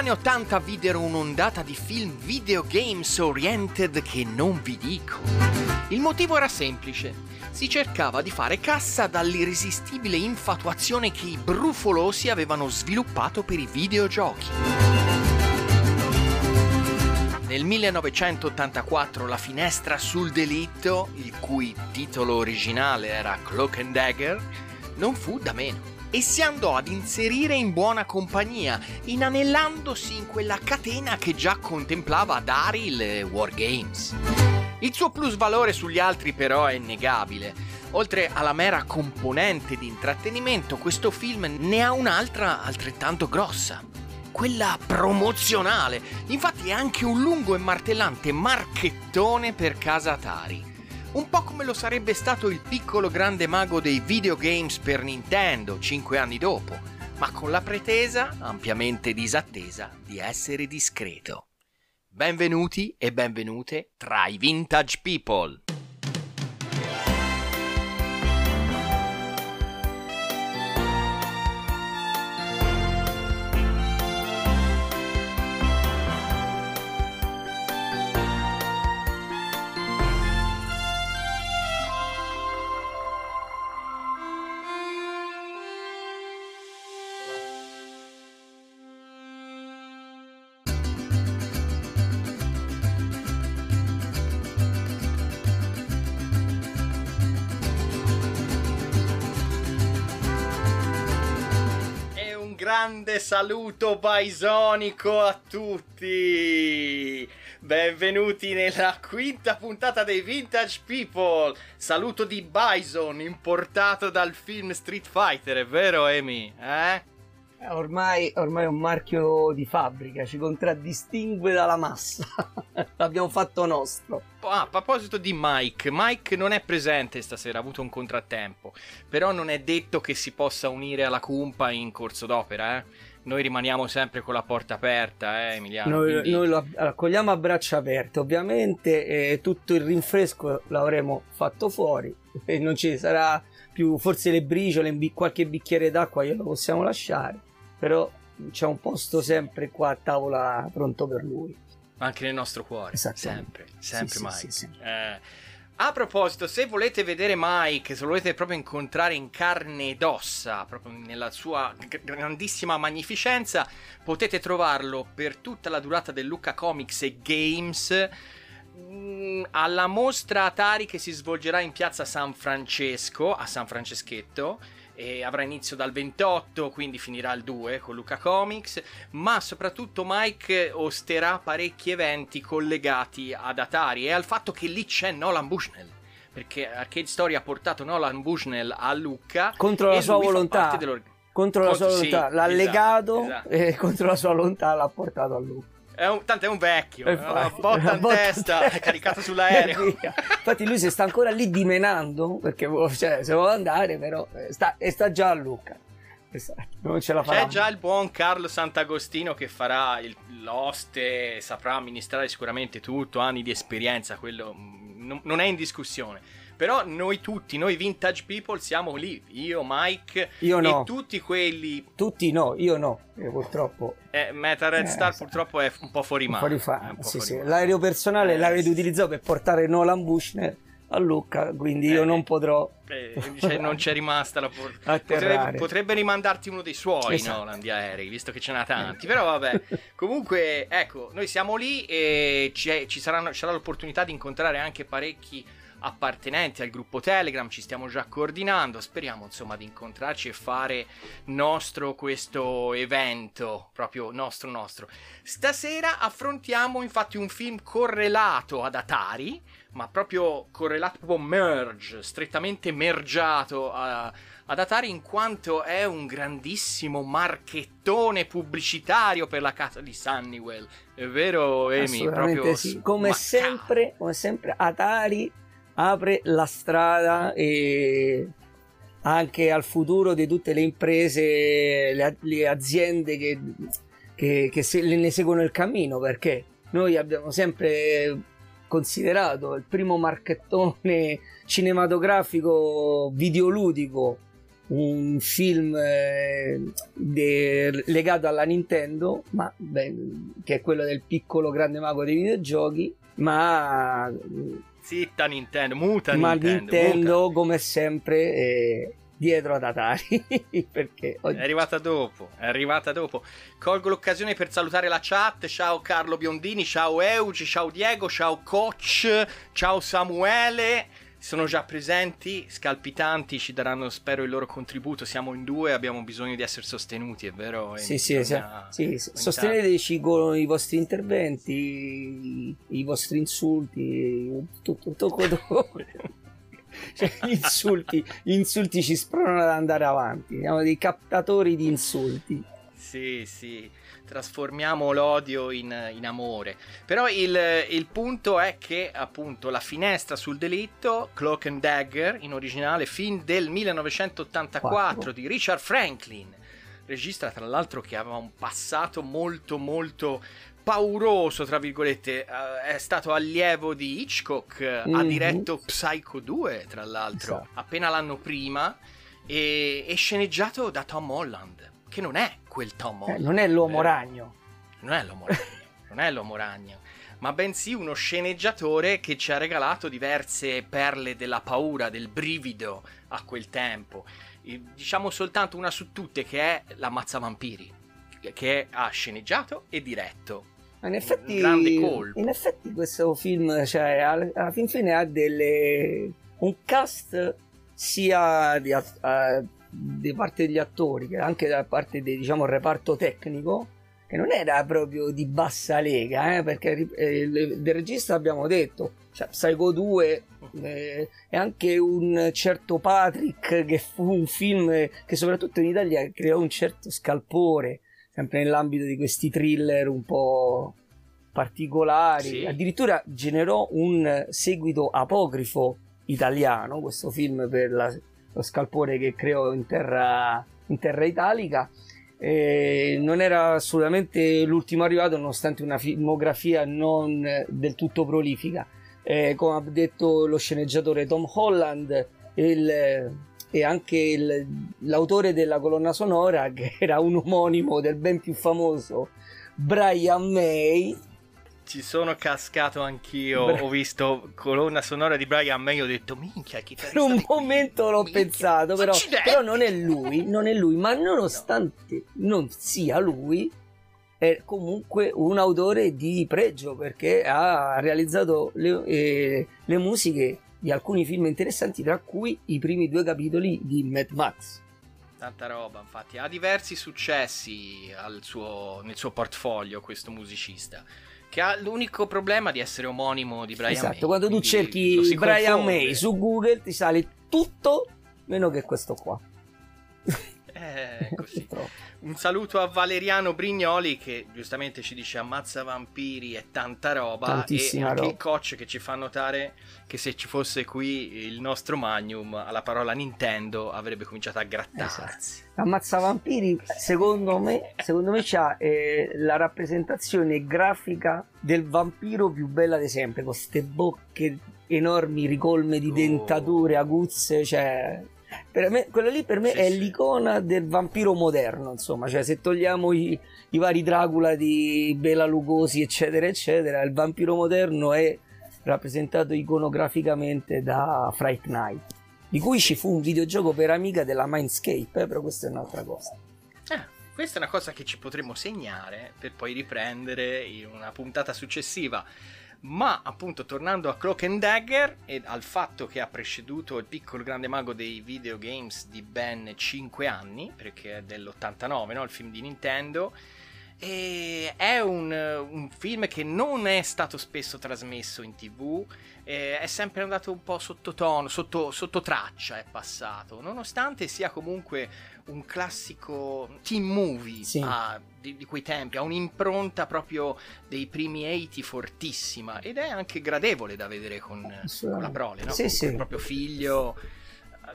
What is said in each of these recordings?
anni 80 videro un'ondata di film videogames oriented che non vi dico. Il motivo era semplice. Si cercava di fare cassa dall'irresistibile infatuazione che i brufolosi avevano sviluppato per i videogiochi. Nel 1984 la finestra sul delitto, il cui titolo originale era Cloak and Dagger, non fu da meno e si andò ad inserire in buona compagnia, inanellandosi in quella catena che già contemplava Daryl e Wargames. Il suo plusvalore sugli altri però è innegabile. Oltre alla mera componente di intrattenimento, questo film ne ha un'altra altrettanto grossa. Quella promozionale. Infatti è anche un lungo e martellante marchettone per casa Atari un po' come lo sarebbe stato il piccolo grande mago dei videogames per Nintendo cinque anni dopo, ma con la pretesa, ampiamente disattesa, di essere discreto. Benvenuti e benvenute tra i Vintage People. Grande saluto bisonico a tutti! Benvenuti nella quinta puntata dei Vintage People! Saluto di Bison importato dal film Street Fighter, è vero Amy? Eh? Eh, ormai, ormai, è un marchio di fabbrica, ci contraddistingue dalla massa. L'abbiamo fatto nostro. Ah, a proposito di Mike, Mike non è presente stasera, ha avuto un contrattempo. Però non è detto che si possa unire alla cumpa in corso d'opera, eh. Noi rimaniamo sempre con la porta aperta, eh, Emiliano. Noi, quindi... noi lo accogliamo a braccia aperte, ovviamente, e tutto il rinfresco l'avremo fatto fuori e non ci sarà più, forse le briciole, qualche bicchiere d'acqua glielo possiamo lasciare però c'è un posto sempre qua a tavola pronto per lui. Anche nel nostro cuore, sempre, sempre sì, Mike. Sì, sì, eh, a proposito, se volete vedere Mike, se lo volete proprio incontrare in carne ed ossa, proprio nella sua grandissima magnificenza, potete trovarlo per tutta la durata del Luca Comics e Games mm, alla mostra Atari che si svolgerà in piazza San Francesco, a San Franceschetto e avrà inizio dal 28, quindi finirà il 2 con Luca Comics, ma soprattutto Mike osterà parecchi eventi collegati ad Atari e al fatto che lì c'è Nolan Bushnell. Perché Arcade Story ha portato Nolan Bushnell a Lucca contro la sua volontà. Contro la sua volontà, sì, l'ha esatto, legato esatto. e contro la sua volontà l'ha portato a Lucca. È un, tanto è un vecchio, è una botta in testa, è caricato sull'aereo. Infatti lui si sta ancora lì dimenando, perché cioè, se vuole andare però eh, sta, e sta già a Lucca. Esatto, non ce la farà. C'è già il buon Carlo Sant'Agostino che farà il, l'oste, saprà amministrare sicuramente tutto, anni di esperienza, quello mm, non è in discussione però noi tutti, noi vintage people siamo lì, io, Mike io no. e tutti quelli... Tutti no, io no, io purtroppo... Eh, Meta Red eh, Star purtroppo è un po' fuori mano. Fuori fa- sì, fuori sì. Mano. L'aereo personale eh, l'avete sì. utilizzato per portare Nolan Bushnell a Lucca, quindi io eh, non potrò. Eh, cioè non c'è rimasta la porta. Potrebbe, potrebbe, rimandarti uno dei suoi esatto. Nolan di aerei, visto che ce n'ha tanti. Però vabbè, comunque, ecco, noi siamo lì e ci, ci saranno, sarà l'opportunità di incontrare anche parecchi appartenenti al gruppo Telegram, ci stiamo già coordinando, speriamo insomma di incontrarci e fare nostro questo evento, proprio nostro nostro. Stasera affrontiamo infatti un film correlato ad Atari, ma proprio correlato, proprio merge, strettamente mergiato a, ad Atari in quanto è un grandissimo marchettone pubblicitario per la casa di Sunnywell. È vero, Amy? Proprio sì. Come sempre, come sempre, Atari apre la strada anche al futuro di tutte le imprese, le, le aziende che, che, che se, ne seguono il cammino perché noi abbiamo sempre considerato il primo marchettone cinematografico videoludico un film eh, de, legato alla Nintendo, ma, beh, che è quello del piccolo grande mago dei videogiochi, ma zitta Nintendo, muta ma Nintendo, Nintendo muta. come sempre è dietro ad Atari perché oggi... È arrivata dopo, è arrivata dopo. Colgo l'occasione per salutare la chat. Ciao Carlo Biondini, ciao Eugi, ciao Diego, ciao Coach, ciao Samuele. Sono già presenti, scalpitanti, ci daranno spero il loro contributo. Siamo in due, abbiamo bisogno di essere sostenuti, è vero? Sì, sì, sì, sì, sosteneteci con i vostri interventi, i, i vostri insulti, tutto, tutto, tutto. cioè, gli insulti, gli insulti ci spronano ad andare avanti. Siamo dei captatori di insulti. Sì, sì, trasformiamo l'odio in, in amore. Però il, il, punto è che, appunto, la finestra sul delitto, Cloak and Dagger, in originale, film del 1984 Quattro. di Richard Franklin, regista tra l'altro che aveva un passato molto molto pauroso, tra virgolette, uh, è stato allievo di Hitchcock, mm-hmm. ha diretto Psycho 2, tra l'altro, esatto. appena l'anno prima, e, e, sceneggiato da Tom Holland, che non è quel Tom Holland. Eh, non è l'uomo ragno. Non è l'uomo ragno, non è l'uomo ragno, ma bensì uno sceneggiatore che ci ha regalato diverse perle della paura, del brivido a quel tempo. E, diciamo soltanto una su tutte che è La Mazza Vampiri che ha sceneggiato e diretto. In effetti, in effetti questo film, cioè, alla, alla fin fine ha delle, un cast sia di, uh, di parte degli attori che anche da parte del diciamo, reparto tecnico che non era proprio di bassa lega eh, perché eh, del regista abbiamo detto cioè, Psycho 2 eh, e anche un certo Patrick che fu un film che soprattutto in Italia creò un certo scalpore sempre nell'ambito di questi thriller un po' particolari. Sì. Addirittura generò un seguito apocrifo italiano, questo film per la, lo scalpore che creò in terra, in terra italica. E non era assolutamente l'ultimo arrivato, nonostante una filmografia non del tutto prolifica. Eh, come ha detto lo sceneggiatore Tom Holland, il e anche il, l'autore della colonna sonora che era un omonimo del ben più famoso Brian May ci sono cascato anch'io Bra- ho visto colonna sonora di Brian May ho detto minchia chi per un momento l'ho minchia. pensato però, però, non è lui non è lui ma nonostante no. non sia lui è comunque un autore di pregio perché ha realizzato le, eh, le musiche di alcuni film interessanti, tra cui i primi due capitoli di Mad Max. Tanta roba, infatti, ha diversi successi suo, nel suo portfolio questo musicista. Che ha l'unico problema di essere omonimo di Brian esatto, May. Esatto, quando tu cerchi Brian confonde. May su Google ti sale tutto meno che questo qua. Eh, così. Un saluto a Valeriano Brignoli che giustamente ci dice ammazza vampiri e tanta roba Tantissima e anche roba. il coach che ci fa notare che se ci fosse qui il nostro Magnum alla parola Nintendo avrebbe cominciato a grattarsi. Esatto. Ammazza vampiri secondo me, secondo me c'ha eh, la rappresentazione grafica del vampiro più bella di sempre con queste bocche enormi ricolme di oh. dentature aguzze, cioè me, quello lì per me sì, è sì. l'icona del vampiro moderno, insomma, cioè se togliamo i, i, vari Dracula di Bela Lugosi, eccetera, eccetera, il vampiro moderno è rappresentato iconograficamente da Fright Night, di cui ci fu un videogioco per amica della Mindscape, eh, però questa è un'altra cosa. Ah, questa è una cosa che ci potremmo segnare per poi riprendere in una puntata successiva. Ma appunto tornando a Cloak and Dagger e al fatto che ha preceduto il piccolo grande mago dei videogames di ben 5 anni, perché è dell'89, no? il film di Nintendo, e è un, un, film che non è stato spesso trasmesso in tv, è sempre andato un po' sottotono, sotto, sotto traccia è passato, nonostante sia comunque un classico team movie sì. a, di, di, quei tempi, ha un'impronta proprio dei primi 80 fortissima ed è anche gradevole da vedere con, con la prole, no? sì, con, sì. il proprio figlio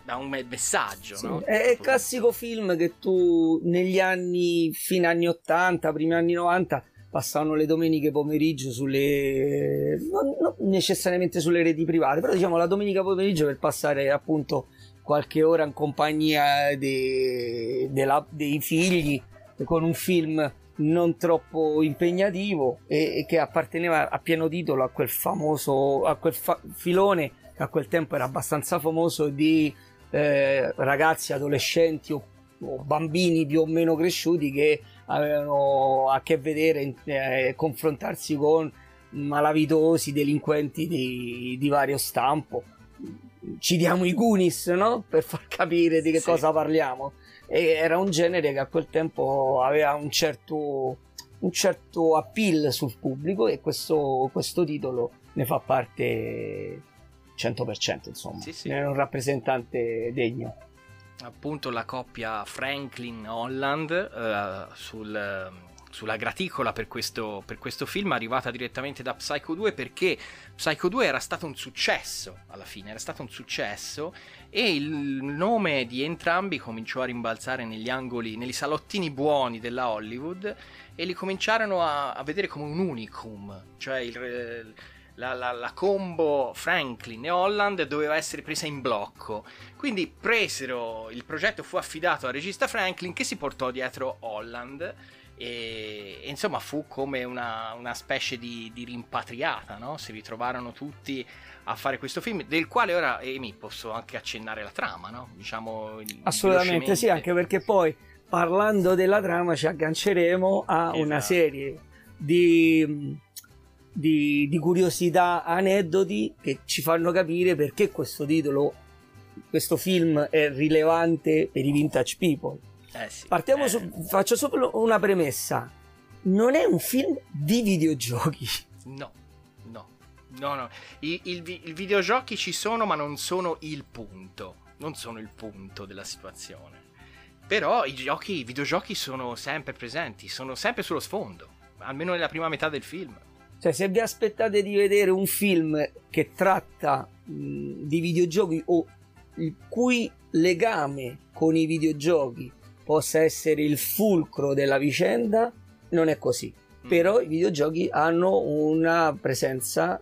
da un messaggio. Sì, no? È il classico film che tu negli anni, fine anni 80, primi anni 90, passavano le domeniche pomeriggio sulle. non, non necessariamente sulle reti private, però diciamo la domenica pomeriggio per passare appunto qualche ora in compagnia dei, della, dei figli con un film non troppo impegnativo e, e, che apparteneva a pieno titolo a quel famoso a quel fa- filone che a quel tempo era abbastanza famoso di eh, ragazzi, adolescenti o, o, bambini più o meno cresciuti che avevano a che vedere eh, confrontarsi con malavitosi delinquenti di, di vario stampo ci diamo i Goonies, no? Per far capire di che sì. cosa parliamo. E era un genere che a quel tempo aveva un certo, un certo appeal sul pubblico e questo, questo titolo ne fa parte 100%, insomma. Sì, sì. È un rappresentante degno. Appunto la coppia Franklin-Holland uh, sul sulla graticola per questo, per questo, film arrivata direttamente da Psycho 2 perché Psycho 2 era stato un successo alla fine, era stato un successo e il nome di entrambi cominciò a rimbalzare negli angoli, negli salottini buoni della Hollywood e li cominciarono a, a vedere come un unicum, cioè il, la, la, la, combo Franklin e Holland doveva essere presa in blocco. Quindi presero, il progetto fu affidato al regista Franklin che si portò dietro Holland e, e insomma fu come una, una specie di, di rimpatriata, no? si ritrovarono tutti a fare questo film, del quale ora, Amy, posso anche accennare la trama, no? Diciamo Assolutamente sì, anche perché poi parlando della trama ci agganceremo a esatto. una serie di, di, di, curiosità, aneddoti che ci fanno capire perché questo titolo, questo film è rilevante per i vintage people eh sì, Partiamo eh. su, faccio solo una premessa. Non è un film di videogiochi. No, no, no, no. I, il, il videogiochi ci sono, ma non sono il punto. Non sono il punto della situazione. Però i giochi, i videogiochi sono sempre presenti, sono sempre sullo sfondo, almeno nella prima metà del film. Cioè, se vi aspettate di vedere un film che tratta mh, di videogiochi o il cui legame con i videogiochi possa essere il fulcro della vicenda, non è così. Mm. Però i videogiochi hanno una presenza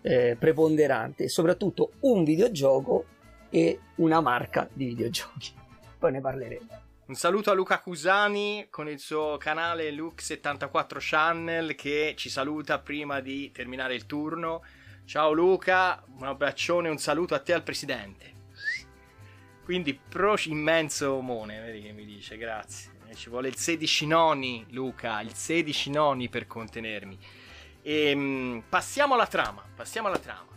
eh, preponderante, soprattutto un videogioco e una marca di videogiochi. Poi ne parleremo. Un saluto a Luca Cusani con il suo canale Luke74 Channel che ci saluta prima di terminare il turno. Ciao Luca, un abbraccione, un saluto a te al presidente. Quindi pro immenso Mone, vedi che mi dice, grazie. Ci vuole il 16 noni, Luca, il 16 noni per contenermi. E, ehm, passiamo alla trama, passiamo alla trama.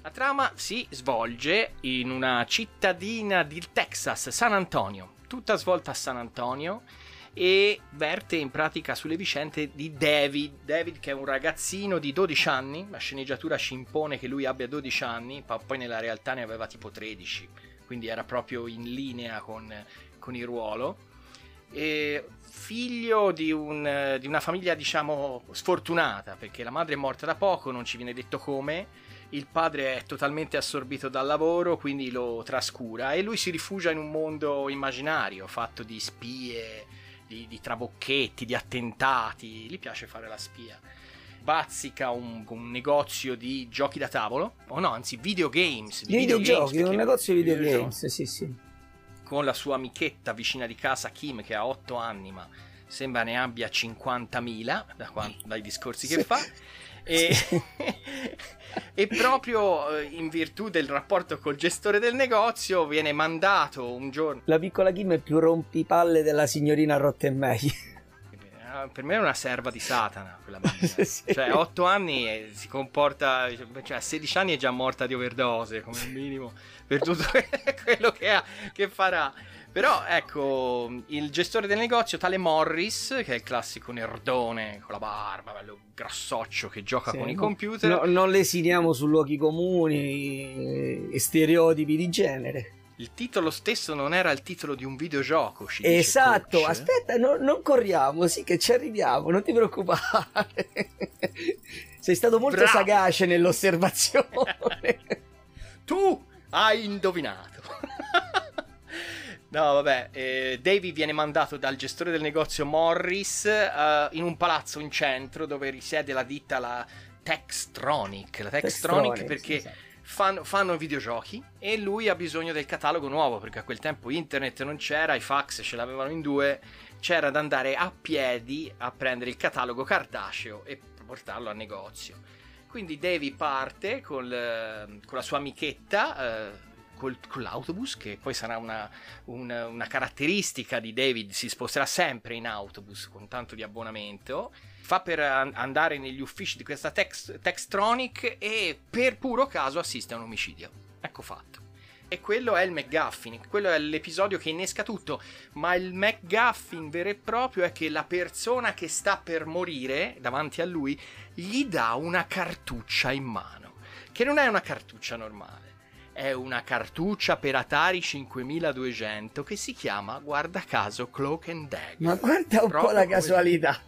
La trama si svolge in una cittadina del Texas, San Antonio, tutta svolta a San Antonio e verte in pratica sulle vicende di David. David che è un ragazzino di 12 anni, la sceneggiatura ci impone che lui abbia 12 anni, ma poi nella realtà ne aveva tipo 13 quindi era proprio in linea con, con il ruolo. E figlio di, un, di, una famiglia, diciamo, sfortunata, perché la madre è morta da poco, non ci viene detto come. Il padre è totalmente assorbito dal lavoro, quindi lo trascura e lui si rifugia in un mondo immaginario fatto di spie, di, di trabocchetti, di attentati. Gli piace fare la spia bazzica un, un, negozio di giochi da tavolo, o no, anzi videogames. Di videogiochi, un negozio di videogames, sì sì. Con la sua amichetta vicina di casa Kim che ha 8 anni ma sembra ne abbia 50.000 da quanto, dai discorsi che fa. E, e, proprio eh, in virtù del rapporto col gestore del negozio viene mandato un giorno. La piccola Kim è più rompipalle della signorina Rottenmeier per me è una serva di Satana quella bambina. sì. Cioè, a 8 anni e si comporta, cioè a 16 anni è già morta di overdose come minimo per tutto quello che, ha, che farà. Però ecco, il gestore del negozio, tale Morris, che è il classico nerdone con la barba, bello grassoccio che gioca sì, con no, i computer. No, non lesiniamo su luoghi comuni e stereotipi di genere. Il titolo stesso non era il titolo di un videogioco. esatto, aspetta, no, non corriamo, sì che ci arriviamo, non ti preoccupare. Sei stato molto Bravo. sagace nell'osservazione. tu hai indovinato. No, vabbè, eh, Davy viene mandato dal gestore del negozio Morris uh, in un palazzo in centro dove risiede la ditta la Textronic. La Textronic, Textronic perché sì, sì fanno, fanno videogiochi e lui ha bisogno del catalogo nuovo perché a quel tempo internet non c'era, i fax ce l'avevano in due, c'era da andare a piedi a prendere il catalogo cartaceo e portarlo al negozio. Quindi Davy parte col, con la sua amichetta. Eh, col, con l'autobus, che poi sarà una, una, una, caratteristica di David, si sposterà sempre in autobus con tanto di abbonamento. Fa per andare negli uffici di questa text, Textronic e per puro caso assiste a un omicidio. Ecco fatto. E quello è il McGuffin, quello è l'episodio che innesca tutto. Ma il McGuffin vero e proprio è che la persona che sta per morire davanti a lui gli dà una cartuccia in mano. Che non è una cartuccia normale è una cartuccia per Atari 5200 che si chiama, guarda caso, Cloak and Dagger. Ma guarda un Proprio po' la casualità.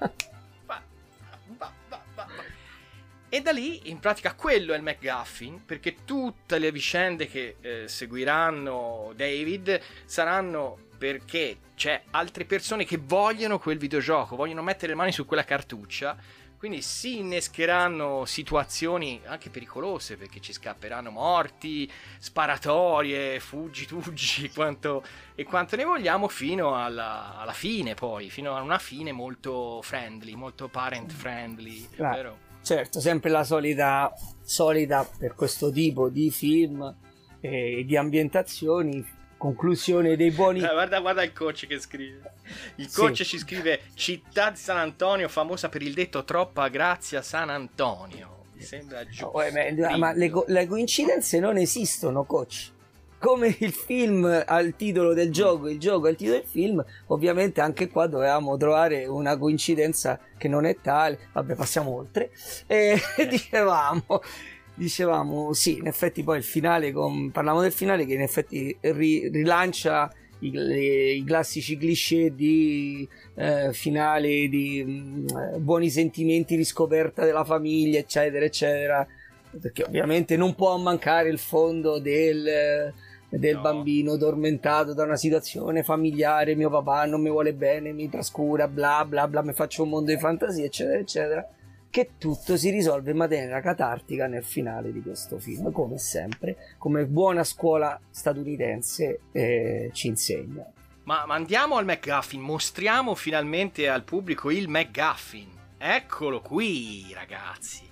E da lì, in pratica, quello è il McGuffin, perché tutte le vicende che eh, seguiranno David saranno perché c'è altre persone che vogliono quel videogioco, vogliono mettere le mani su quella cartuccia quindi si innescheranno situazioni anche pericolose perché ci scapperanno morti, sparatorie, fuggi, tuggi quanto, e quanto ne vogliamo fino alla, alla, fine poi, fino a una fine molto friendly, molto parent friendly, vero? Certo, sempre la solita, solita per questo tipo di film e di ambientazioni conclusione dei buoni. Eh, guarda, guarda il coach che scrive. Il coach sì. ci scrive: Città di San Antonio, famosa per il detto troppa grazia San Antonio. Mi sembra giusto. Oh, ma, ma le, le, coincidenze non esistono, coach. Come il film al titolo del gioco, il gioco al titolo del film, ovviamente anche qua dovevamo trovare una coincidenza che non è tale. Vabbè, passiamo oltre. E eh. dicevamo dicevamo sì, in effetti poi il finale, con, parlavamo del finale che in effetti ri, rilancia i, i, classici cliché di eh, finale di mh, mm, buoni sentimenti, riscoperta della famiglia, eccetera, eccetera. Perché ovviamente non può mancare il fondo del, del no. bambino tormentato da una situazione familiare, mio papà non mi vuole bene, mi trascura, bla bla bla, mi faccio un mondo di fantasia, eccetera, eccetera che tutto si risolve in maniera catartica nel finale di questo film, come sempre, come buona scuola statunitense eh, ci insegna. Ma, ma andiamo al McGuffin, mostriamo finalmente al pubblico il McGuffin. Eccolo qui, ragazzi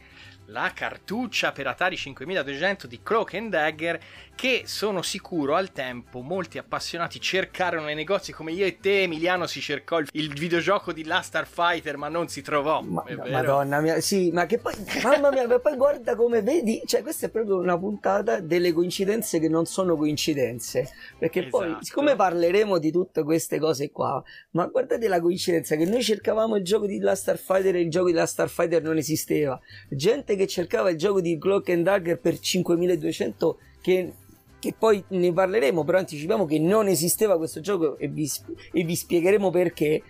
la cartuccia per Atari 5200 di Cloak and Dagger che sono sicuro al tempo molti appassionati cercarono nei negozi come io e te Emiliano si cercò il, il videogioco di Last Starfighter ma non si trovò ma, madonna mia sì ma che poi mamma mia ma poi guarda come vedi cioè questa è proprio una puntata delle coincidenze che non sono coincidenze perché esatto. poi siccome parleremo di tutte queste cose qua ma guardate la coincidenza che noi cercavamo il gioco di Last Starfighter e il gioco di Last Starfighter non esisteva gente che cercava il gioco di Clock and Dagger per 5200 che, che poi ne parleremo però anticipiamo che non esisteva questo gioco e vi, e vi spiegheremo perché.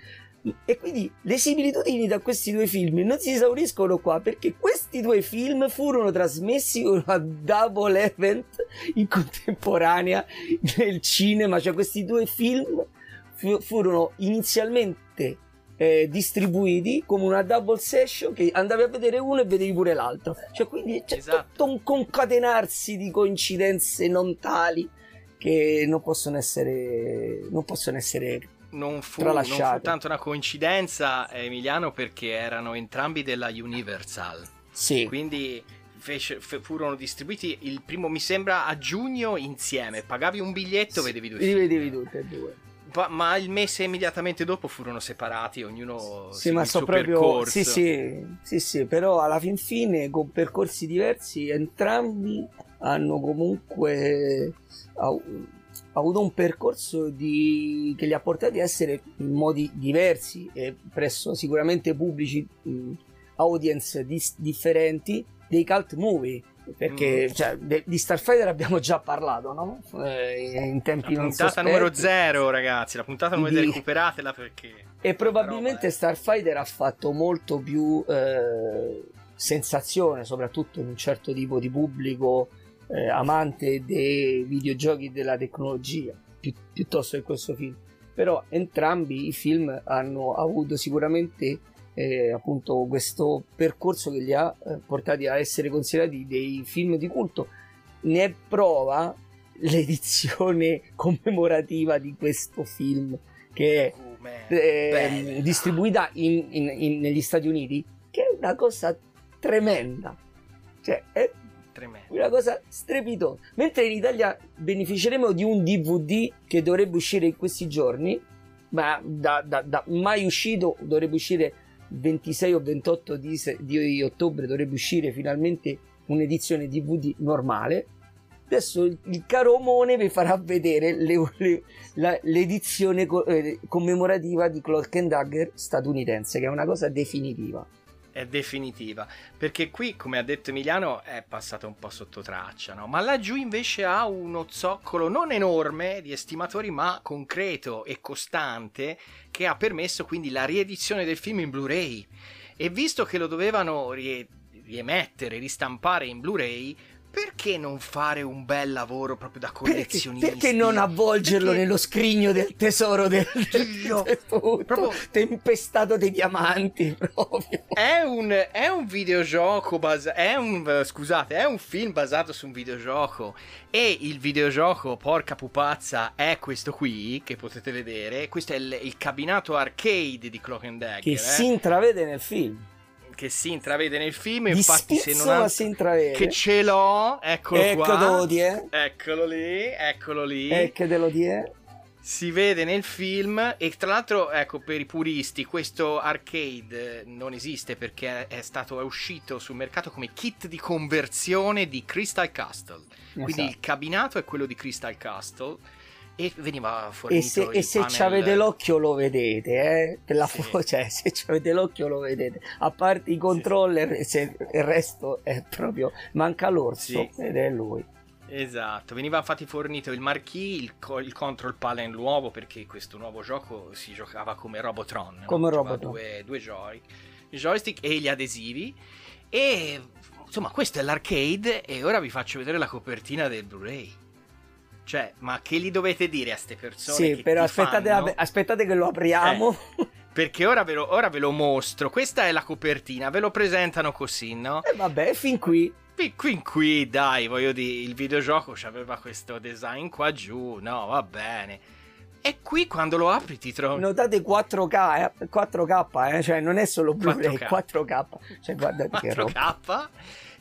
E quindi le similitudini da questi due film non si esauriscono qua perché questi due film furono trasmessi una double event in contemporanea nel cinema, cioè questi due film furono inizialmente eh, distribuiti come una double session che andavi a vedere uno e vedevi pure l'altro. Cioè, quindi c'è esatto. tutto un concatenarsi di coincidenze non tali che non possono essere, non possono essere non fu, non fu, tanto una coincidenza, Emiliano, perché erano entrambi della Universal. Sì. Quindi fece, furono distribuiti il primo, mi sembra, a giugno insieme. Pagavi un biglietto, sì. vedevi due. Li vedevi tutti e due ma il mese immediatamente dopo furono separati, ognuno sì, ma so proprio, percorso. Sì, sì, sì, sì, però alla fin fine con percorsi diversi entrambi hanno comunque avuto un percorso di, che li ha portati a essere in modi diversi e presso sicuramente pubblici mh, audience dis- differenti dei cult movie perché mm. cioè, de, di Starfighter abbiamo già parlato no? Eh, in tempi la non puntata numero zero ragazzi la puntata numero di... recuperatela perché e probabilmente Starfighter ha fatto molto più eh, sensazione soprattutto in un certo tipo di pubblico eh, amante dei videogiochi e della tecnologia pi- piuttosto che questo film però entrambi i film hanno avuto sicuramente eh, appunto questo percorso che li ha eh, portati a essere considerati dei film di culto ne è prova l'edizione commemorativa di questo film che è eh, distribuita in, in, in, negli Stati Uniti, che è una cosa tremenda. Cioè, è tremenda. una cosa strepitosa. Mentre in Italia beneficeremo di un DVD che dovrebbe uscire in questi giorni, ma da, da, da mai uscito, dovrebbe uscire 26 o 28 di, di ottobre, dovrebbe uscire finalmente un'edizione DVD normale Adesso il, il caro Omone vi farà vedere le, le, la, l'edizione co- eh, commemorativa di Clock and Dagger statunitense, che è una cosa definitiva. È definitiva, perché qui, come ha detto Emiliano, è passata un po' sotto traccia, no? Ma laggiù invece ha uno zoccolo non enorme di estimatori, ma concreto e costante, che ha permesso quindi la riedizione del film in Blu-ray. E visto che lo dovevano rie- riemettere, ristampare in Blu-ray, perché non fare un bel lavoro proprio da collezionisti? Perché, perché non avvolgerlo perché... nello scrigno del tesoro del, Dio, del proprio... tempestato dei diamanti proprio. È un, è un videogioco basato è un scusate, è un film basato su un videogioco e il videogioco porca pupazza è questo qui che potete vedere, questo è il, il cabinato arcade di Clock and Dagger, che eh? si intravede nel film che si intravede nel film. Di infatti, se non ha... si intravede. Che ce l'ho, eccolo ecco qua. Eccolo lì, eccolo lì. Ecco dello die. Si vede nel film e tra l'altro, ecco, per i puristi, questo arcade non esiste perché è stato è uscito sul mercato come kit di conversione di Crystal Castle. Quindi esatto. il cabinato è quello di Crystal Castle e veniva fornito e se, e se ci avete l'occhio lo vedete eh? la sì. fo- cioè, se ci avete l'occhio lo vedete a parte i controller sì, sì. il resto è proprio manca l'orso ed è lui Esatto, veniva infatti fornito il marquee, il, co- il, control panel nuovo perché questo nuovo gioco si giocava come Robotron, come no? Robotron. Due, due joy- joystick e gli adesivi e insomma questo è l'arcade e ora vi faccio vedere la copertina del Blu-ray. Cioè, ma che gli dovete dire a queste persone? Sì, però aspettate, fanno... aspettate, che lo apriamo. Eh, perché ora ve, lo, ora ve, lo, mostro. Questa è la copertina, ve lo presentano così, no? E eh, vabbè, fin qui. Fin qui, qui, dai, voglio dire, il videogioco aveva questo design qua giù, no, va bene. E qui quando lo apri ti trovi. Notate 4K, eh? 4K, eh? cioè non è solo Blu-ray, 4K. 4K. Cioè, guardate 4K.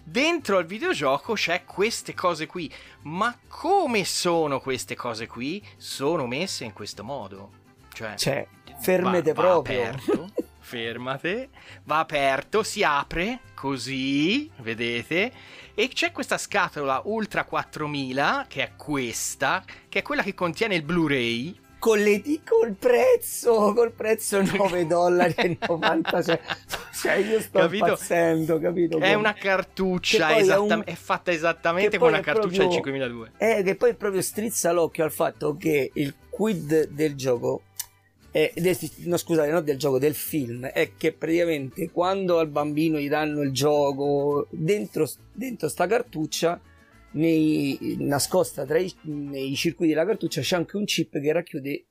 Dentro al videogioco c'è queste cose qui, ma come sono queste cose qui? Sono messe in questo modo. Cioè, cioè fermate va, proprio. Va aperto, fermate, va aperto, si apre così, vedete? E c'è questa scatola Ultra 4000, che è questa, che è quella che contiene il Blu-ray con le, col prezzo, col prezzo 9 dollari e 90 cioè, cioè io sto capito? impazzendo, capito? È una cartuccia, esatta- è, un... è, fatta esattamente come una cartuccia proprio... del 5002. Eh, che poi proprio strizza l'occhio al fatto che il quid del gioco è, no scusate, non del gioco, del film, è che praticamente quando al bambino gli danno il gioco dentro, dentro sta cartuccia nei, nascosta tra i nei circuiti della cartuccia c'è anche un chip che racchiude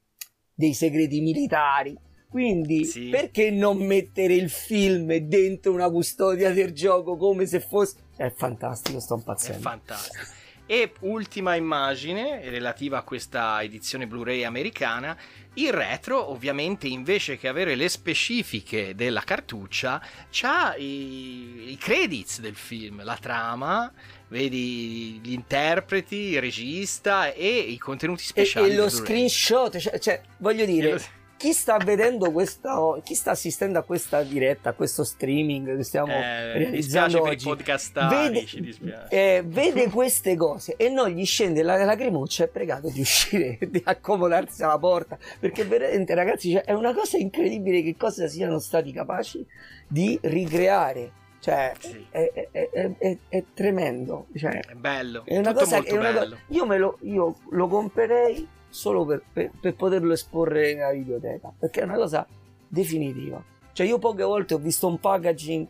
dei segreti militari. Quindi sì. perché non mettere il film dentro una custodia del gioco come se fosse... È fantastico, sto impazzendo. È fantastico. E ultima immagine relativa a questa edizione Blu-ray americana, il retro ovviamente invece che avere le specifiche della cartuccia, c'ha i, i credits del film, la trama, vedi gli interpreti, il regista e i contenuti speciali. E, e lo screenshot, cioè, cioè voglio dire, chi sta vedendo questa, chi sta assistendo a questa diretta, a questo streaming che stiamo eh, realizzando oggi, per i podcastari, vede, eh, vede queste cose e non gli scende la lacrimuccia, è pregato di uscire, di accomodarsi alla porta, perché veramente ragazzi cioè, è una cosa incredibile che cosa siano stati capaci di ricreare cioè, sì. è, è, è, è, tremendo. Cioè, è bello. È una cosa, è una bello. io, me lo, io lo comprerei solo per, per, per, poterlo esporre nella videoteca. Perché è una cosa definitiva. Cioè, io poche volte ho visto un packaging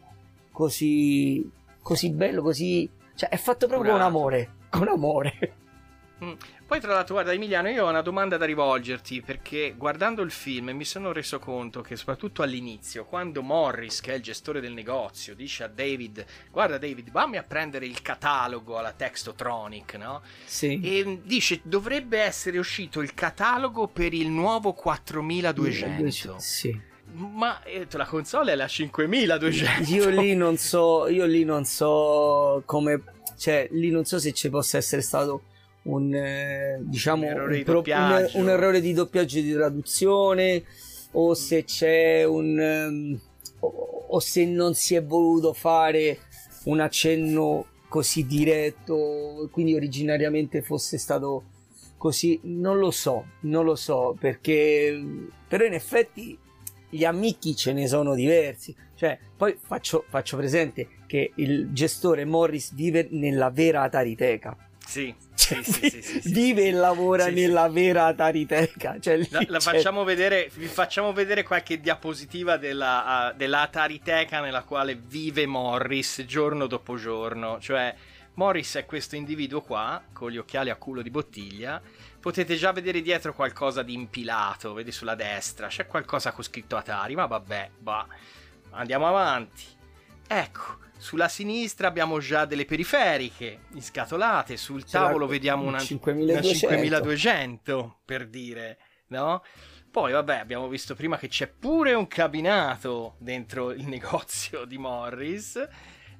così, così bello, così. Cioè, è fatto proprio con amore. Con amore. Mm. Poi tra l'altro guarda Emiliano io ho una domanda da rivolgerti perché guardando il film mi sono reso conto che soprattutto all'inizio quando Morris che è il gestore del negozio dice a David guarda David vammi a prendere il catalogo alla Textotronic no? Sì. E dice dovrebbe essere uscito il catalogo per il nuovo 4200 Sì. Ma eh, la console è la 5200 Io lì non so, io lì non so come, cioè lì non so se ci possa essere stato un, eh, diciamo, Un errore di pro- doppiaggio. un errore di doppiaggio e di traduzione o se c'è un o, o se non si è voluto fare un accenno così diretto quindi originariamente fosse stato così non lo so non lo so perché però in effetti gli amici ce ne sono diversi cioè poi faccio, faccio presente che il gestore Morris vive nella vera Atariteca Sì, cioè, sì, sì, sì, vive e lavora nella vera Atariteca. Cioè, lì La, la facciamo vedere, vi facciamo vedere qualche diapositiva della, uh, della Atariteca nella quale vive Morris giorno dopo giorno. Cioè, Morris è questo individuo qua, con gli occhiali a culo di bottiglia. Potete già vedere dietro qualcosa di impilato, vedi sulla destra, c'è qualcosa con scritto Atari, ma vabbè, va. Andiamo avanti. Ecco, sulla sinistra abbiamo già delle periferiche inscatolate, sul tavolo vediamo una, una 5200. 5200 per dire, no? Poi vabbè, abbiamo visto prima che c'è pure un cabinato dentro il negozio di Morris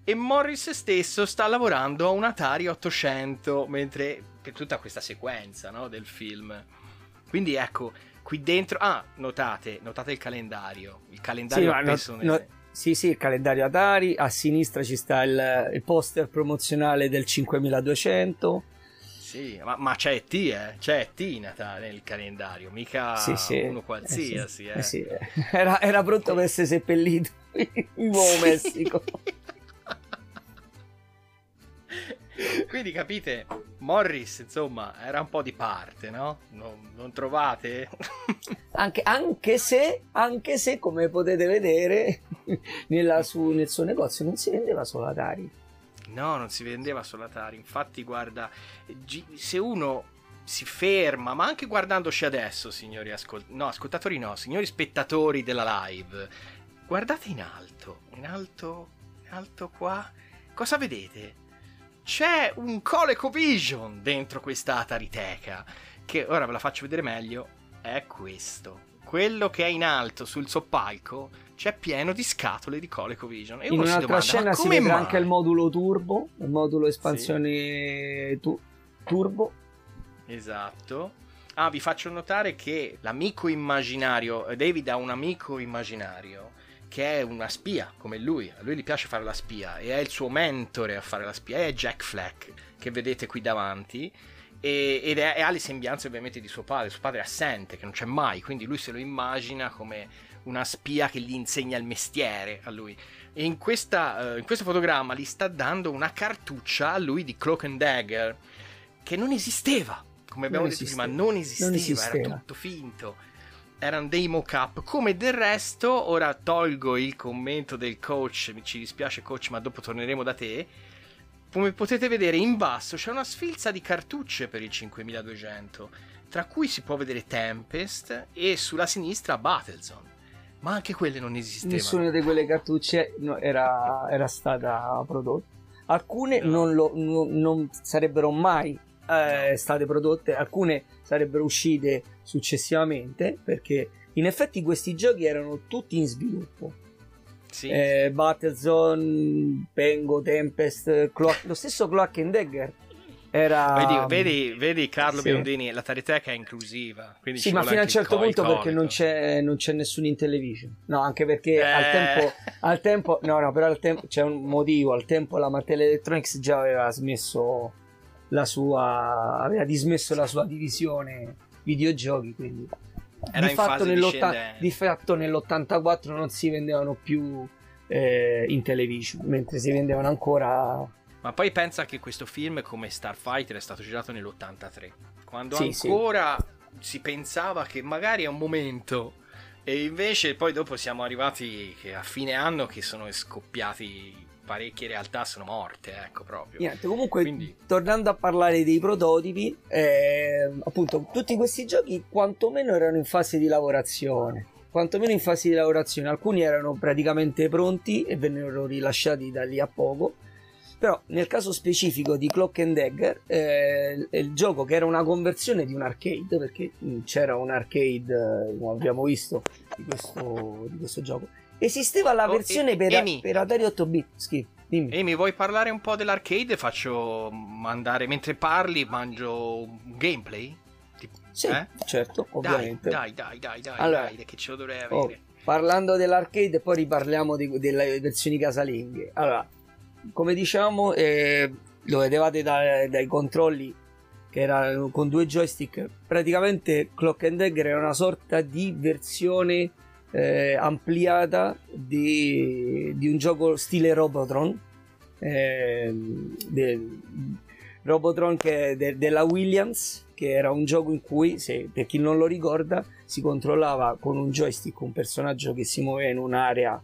e Morris stesso sta lavorando a un Atari 800 mentre per tutta questa sequenza, no, del film. Quindi ecco, qui dentro ah, notate, notate il calendario, il Sì, calendario ma no- appeso nel- no- sì, sì, il calendario Atari. A sinistra ci sta il, il poster promozionale del 5200. Sì, ma, ma c'è E.T., eh? C'è in Natale nel calendario, mica sì, sì. uno Eh, qualsiasi, eh. eh, sì, eh. Era, era pronto per essere seppellito in Nuovo Messico. Quindi capite, Morris insomma era un po' di parte, no? Non, non trovate? Anche, anche se, anche se, come potete vedere, nella su- nel suo negozio non si vendeva solo Atari. no, non si vendeva solo Atari. Infatti, guarda, se uno si ferma, ma anche guardandoci adesso, signori ascol- no, ascoltatori no, signori spettatori della live, guardate in alto, in alto, in alto qua, cosa vedete? C'è un ColecoVision dentro questa Atariteca, che ora ve la faccio vedere meglio, è questo. Quello che è in alto sul soppalco c'è pieno di scatole di ColecoVision. E In un'altra domanda, scena si vedrà mai? anche il modulo turbo, il modulo espansione tu- turbo. Esatto. Ah, vi faccio notare che l'amico immaginario, eh, David ha un amico immaginario che è una spia come lui, a lui gli piace fare la spia e è il suo mentore a fare la spia, è Jack Fleck che vedete qui davanti e, ed è, e ha le sembianze ovviamente di suo padre, suo padre è assente, che non c'è mai, quindi lui se lo immagina come una spia che gli insegna il mestiere a lui. E in, questa, eh, in questo fotogramma gli sta dando una cartuccia a lui di Cloak and Dagger che non esisteva. Come abbiamo Non detto esisteva. prima, non esisteva, Non esisteva. era tutto finto. Erano dei mock-up. Come del resto, ora tolgo il commento del coach. Mi ci dispiace, coach, ma dopo torneremo da te. Come potete vedere in basso c'è una sfilza di cartucce per il 5200, tra cui si può vedere Tempest e sulla sinistra Battlezone. Ma anche quelle non esistevano. Nessuna di quelle cartucce no, era, era stata prodotta. Alcune No. non, lo- non- non sarebbero mai eh, No. state prodotte, alcune sarebbero uscite successivamente perché in effetti questi giochi erano tutti in sviluppo. Sì. Eh, Battlezone, Pengo, Tempest, Clock- lo stesso Clock and Dagger era... Vedi, vedi, vedi Carlo Sì. Biondini, la Tariteca è inclusiva. Sì, ma fino a un certo punto perché non c'è, non c'è nessuno in television. No, anche perché Eh. al tempo, al tempo, no, no, però al tempo c'è un motivo. Al tempo la Mattel Electronics già aveva smesso la sua, aveva dismesso la sua divisione videogiochi. Quindi Era di, in fatto di fatto nell'84 non si vendevano più eh, in television, mentre si vendevano ancora. Ma poi pensa che questo film, come Starfighter, è stato girato nell'83. Quando Sì, sì. ancora si pensava che magari è un momento. E invece poi dopo siamo arrivati che a fine anno che sono scoppiati parecchie realtà sono morte, ecco proprio. Niente, comunque, Quindi... tornando a parlare dei prototipi, eh, appunto, tutti questi giochi quantomeno erano in fase di lavorazione. Quantomeno in fase di lavorazione, alcuni erano praticamente pronti e vennero rilasciati da lì a poco. Però nel caso specifico di Clock and Dagger, eh, il gioco che era una conversione di un arcade, perché mm, c'era un arcade, eh, come abbiamo visto, di questo, di questo gioco, Esisteva la oh, versione per, Amy, per, Atari 8 bit. Sì, dimmi. Amy, vuoi parlare un po' dell'arcade? Faccio mandare mentre parli, mangio un gameplay? Tipo, sì, eh? certo, ovviamente. Dai, dai, dai, dai, allora, dai, che ce lo dovrei oh, avere. Oh, parlando dell'arcade, poi riparliamo di, delle versioni casalinghe. Allora, come diciamo, eh, lo vedevate da, dai controlli che era con due joystick. Praticamente Clock and Dagger era una sorta di versione eh, ampliata di, di, un gioco stile Robotron. Eh, del, Robotron che de, della Williams, che era un gioco in cui, se, per chi non lo ricorda, si controllava con un joystick un personaggio che si muoveva in un'area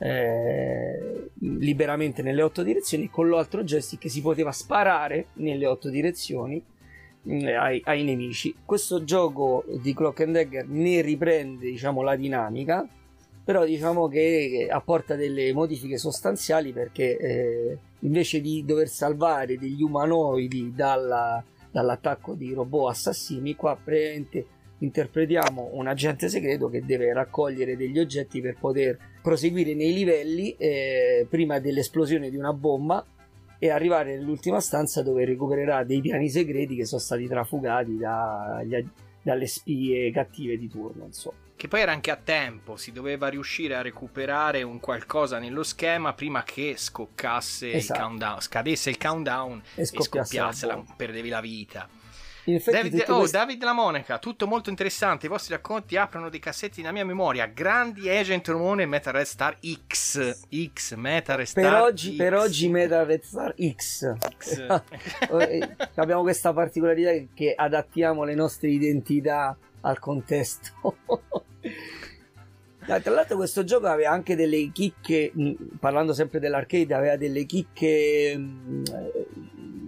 eh, liberamente nelle otto direzioni, con l'altro joystick si poteva sparare nelle otto direzioni Mm, ai, ai, nemici. Questo gioco di Clock and Dagger ne riprende diciamo, la dinamica, però diciamo che apporta delle modifiche sostanziali perché eh, invece di dover salvare degli umanoidi dalla, dall'attacco di robot assassini, qua praticamente interpretiamo un agente segreto che deve raccogliere degli oggetti per poter proseguire nei livelli eh, prima dell'esplosione di una bomba e arrivare nell'ultima stanza dove recupererà dei piani segreti che sono stati trafugati dagli, dalle spie cattive di turno. Insomma. Che poi era anche a tempo, si doveva riuscire a recuperare un qualcosa nello schema prima che scoccasse esatto. il countdown, scadesse il countdown e scoppiasse, e scoppiasse la, perdevi la vita. David, oh, queste... David La Monaca, tutto molto interessante. I vostri racconti aprono dei cassetti nella mia memoria. Grandi Agent Romone e Metal Red Star X. X, Metal Red Star per oggi, X. Per oggi Metal Red Star X. X. Eh, abbiamo questa particolarità che adattiamo le nostre identità al contesto. Tra l'altro questo gioco aveva anche delle chicche, parlando sempre dell'arcade, aveva delle chicche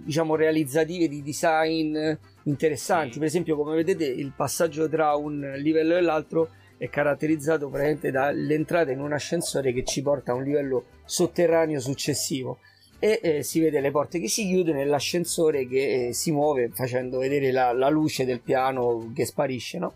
diciamo realizzative di design interessanti. Sì. Per esempio, come vedete, il passaggio tra un livello e l'altro è caratterizzato praticamente dall'entrata in un ascensore che ci porta a un livello sotterraneo successivo e eh, si vede le porte che si chiudono e l'ascensore che eh, si muove facendo vedere la, la, luce del piano che sparisce, no?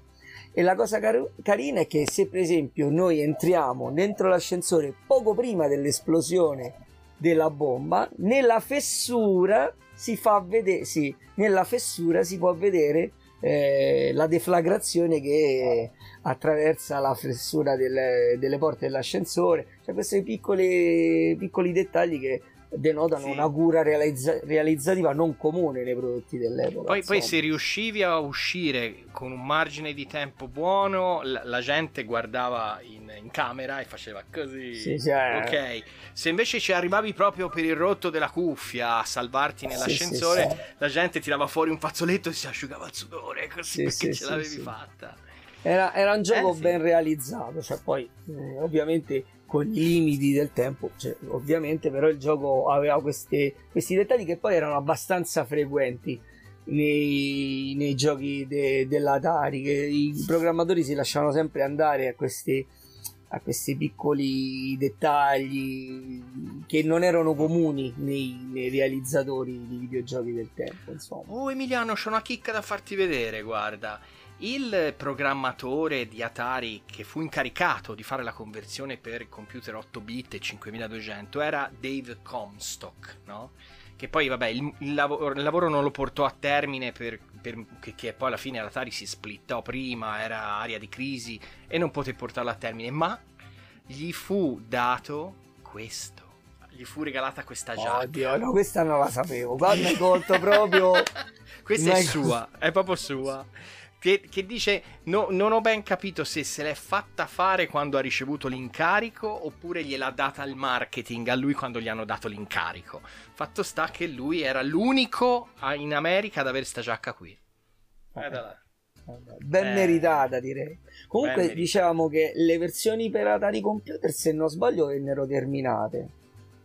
E la cosa car- carina è che se per esempio noi entriamo dentro l'ascensore poco prima dell'esplosione della bomba, nella fessura si fa vedere, sì, nella fessura si può vedere eh, la deflagrazione che attraversa la fessura delle, delle porte dell'ascensore, cioè questi piccoli, piccoli dettagli che denotano sì. una cura realizza- realizzativa non comune nei prodotti dell'epoca. Poi, poi, se riuscivi a uscire con un margine di tempo buono, la, la gente guardava in, in, camera e faceva così. Sì, sì, eh. Ok. Se invece ci arrivavi proprio per il rotto della cuffia a salvarti nell'ascensore, la gente tirava fuori un fazzoletto e si asciugava il sudore così perché ce l'avevi fatta. Era, era, un gioco eh, ben realizzato, cioè poi eh, ovviamente con i limiti del tempo, cioè, ovviamente, però il gioco aveva queste, questi dettagli che poi erano abbastanza frequenti nei, nei giochi de, dell'Atari, che i programmatori si lasciavano sempre andare a questi, a questi piccoli dettagli che non erano comuni nei, nei, realizzatori di videogiochi del tempo. Insomma. Oh Emiliano, c'ho una chicca da farti vedere, guarda. Il programmatore di Atari che fu incaricato di fare la conversione per computer 8 bit e 5200 era Dave Comstock, no? Che poi, vabbè, il, il, lavoro, il lavoro, non lo portò a termine per, per, che, che, poi alla fine l'Atari si splittò prima, era area di crisi e non poté portarlo a termine, ma gli fu dato questo. Gli fu regalata questa giacca. Oddio, no, questa non la sapevo. Guarda, colto proprio. questa è sua, è proprio sua che, che dice no, non ho ben capito se se l'è fatta fare quando ha ricevuto l'incarico oppure gliel'ha data al marketing a lui quando gli hanno dato l'incarico. Fatto sta che lui era l'unico in America ad avere sta giacca qui. Eh, ben eh, meritata direi. Comunque diciamo che le versioni per Atari Computer se non sbaglio vennero terminate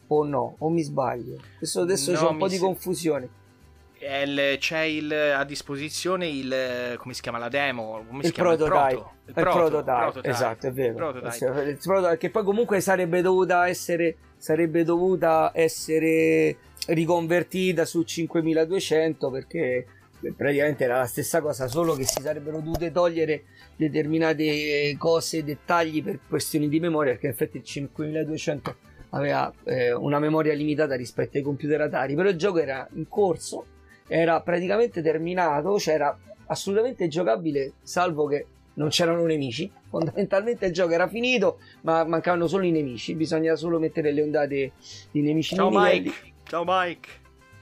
o no? O mi sbaglio? Adesso, adesso No, c'è un po' di se- confusione. Il- c'è il- a disposizione il come si chiama la demo? Come si Il chiama? prototype. Il, proto, Il prototype, esatto, è vero. Prototype. Il prototype, Che poi comunque sarebbe dovuta essere, sarebbe dovuta essere riconvertita su 5200 perché praticamente era la stessa cosa, solo che si sarebbero dovute togliere determinate cose, dettagli per questioni di memoria, perché in effetti il 5200 aveva eh, una memoria limitata rispetto ai computer Atari, però il gioco era in corso, era praticamente terminato, c'era assolutamente giocabile, salvo che non c'erano nemici. Fondamentalmente il gioco era finito, ma mancavano solo i nemici. Bisogna solo mettere le ondate di nemici Ciao nei livelli. Mike, ciao Mike,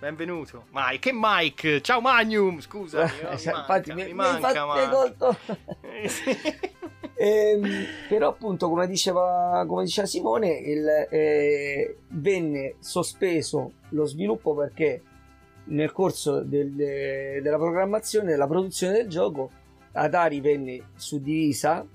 benvenuto. Mike e Mike, ciao Magnum, scusa. Eh, infatti, mi, mi fatto Mike. conto. Eh, sì. Ehm, però appunto come diceva, come diceva Simone il, eh, venne sospeso lo sviluppo perché nel corso del- della programmazione della produzione del gioco Atari venne suddivisa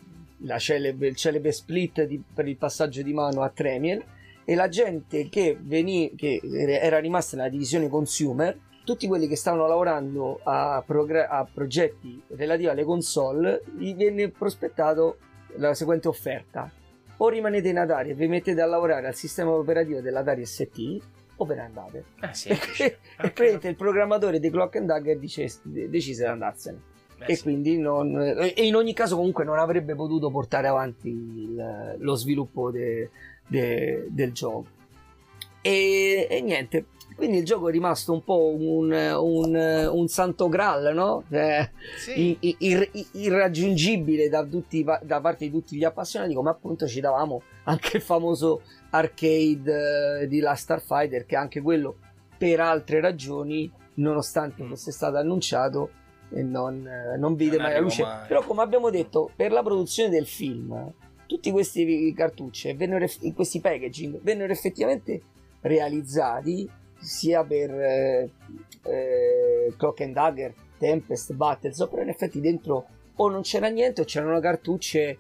celebre, il celebre split di- per il passaggio di mano a Tremiel e la gente che, veni- che era rimasta nella divisione consumer tutti quelli che stavano lavorando a, progr- a progetti relativi alle console gli venne prospettato la seguente offerta. O rimanete in Atari e vi mettete a lavorare al sistema operativo dell'Atari ST o ve ne andate Eh, sì, e, e praticamente il programmatore di Clock and Dagger dice- decise di andarsene eh, e sì. quindi non, e in ogni caso comunque non avrebbe potuto portare avanti il- lo sviluppo de- de- del gioco e, e niente quindi il gioco è rimasto un po' un, un, un santo graal no? Eh, Sì. ir- ir- irraggiungibile da, tutti, da parte di tutti gli appassionati come appunto ci davamo anche il famoso arcade eh, di la Starfighter che anche quello per altre ragioni nonostante Mm. fosse stato annunciato e non, eh, non vide Non mai la luce mai. però come abbiamo detto per la produzione del film tutti questi cartucce vennero questi packaging vennero effettivamente realizzati sia per eh, eh, Clock and Dagger, Tempest, Battles, però in effetti dentro o non c'era niente o c'erano cartucce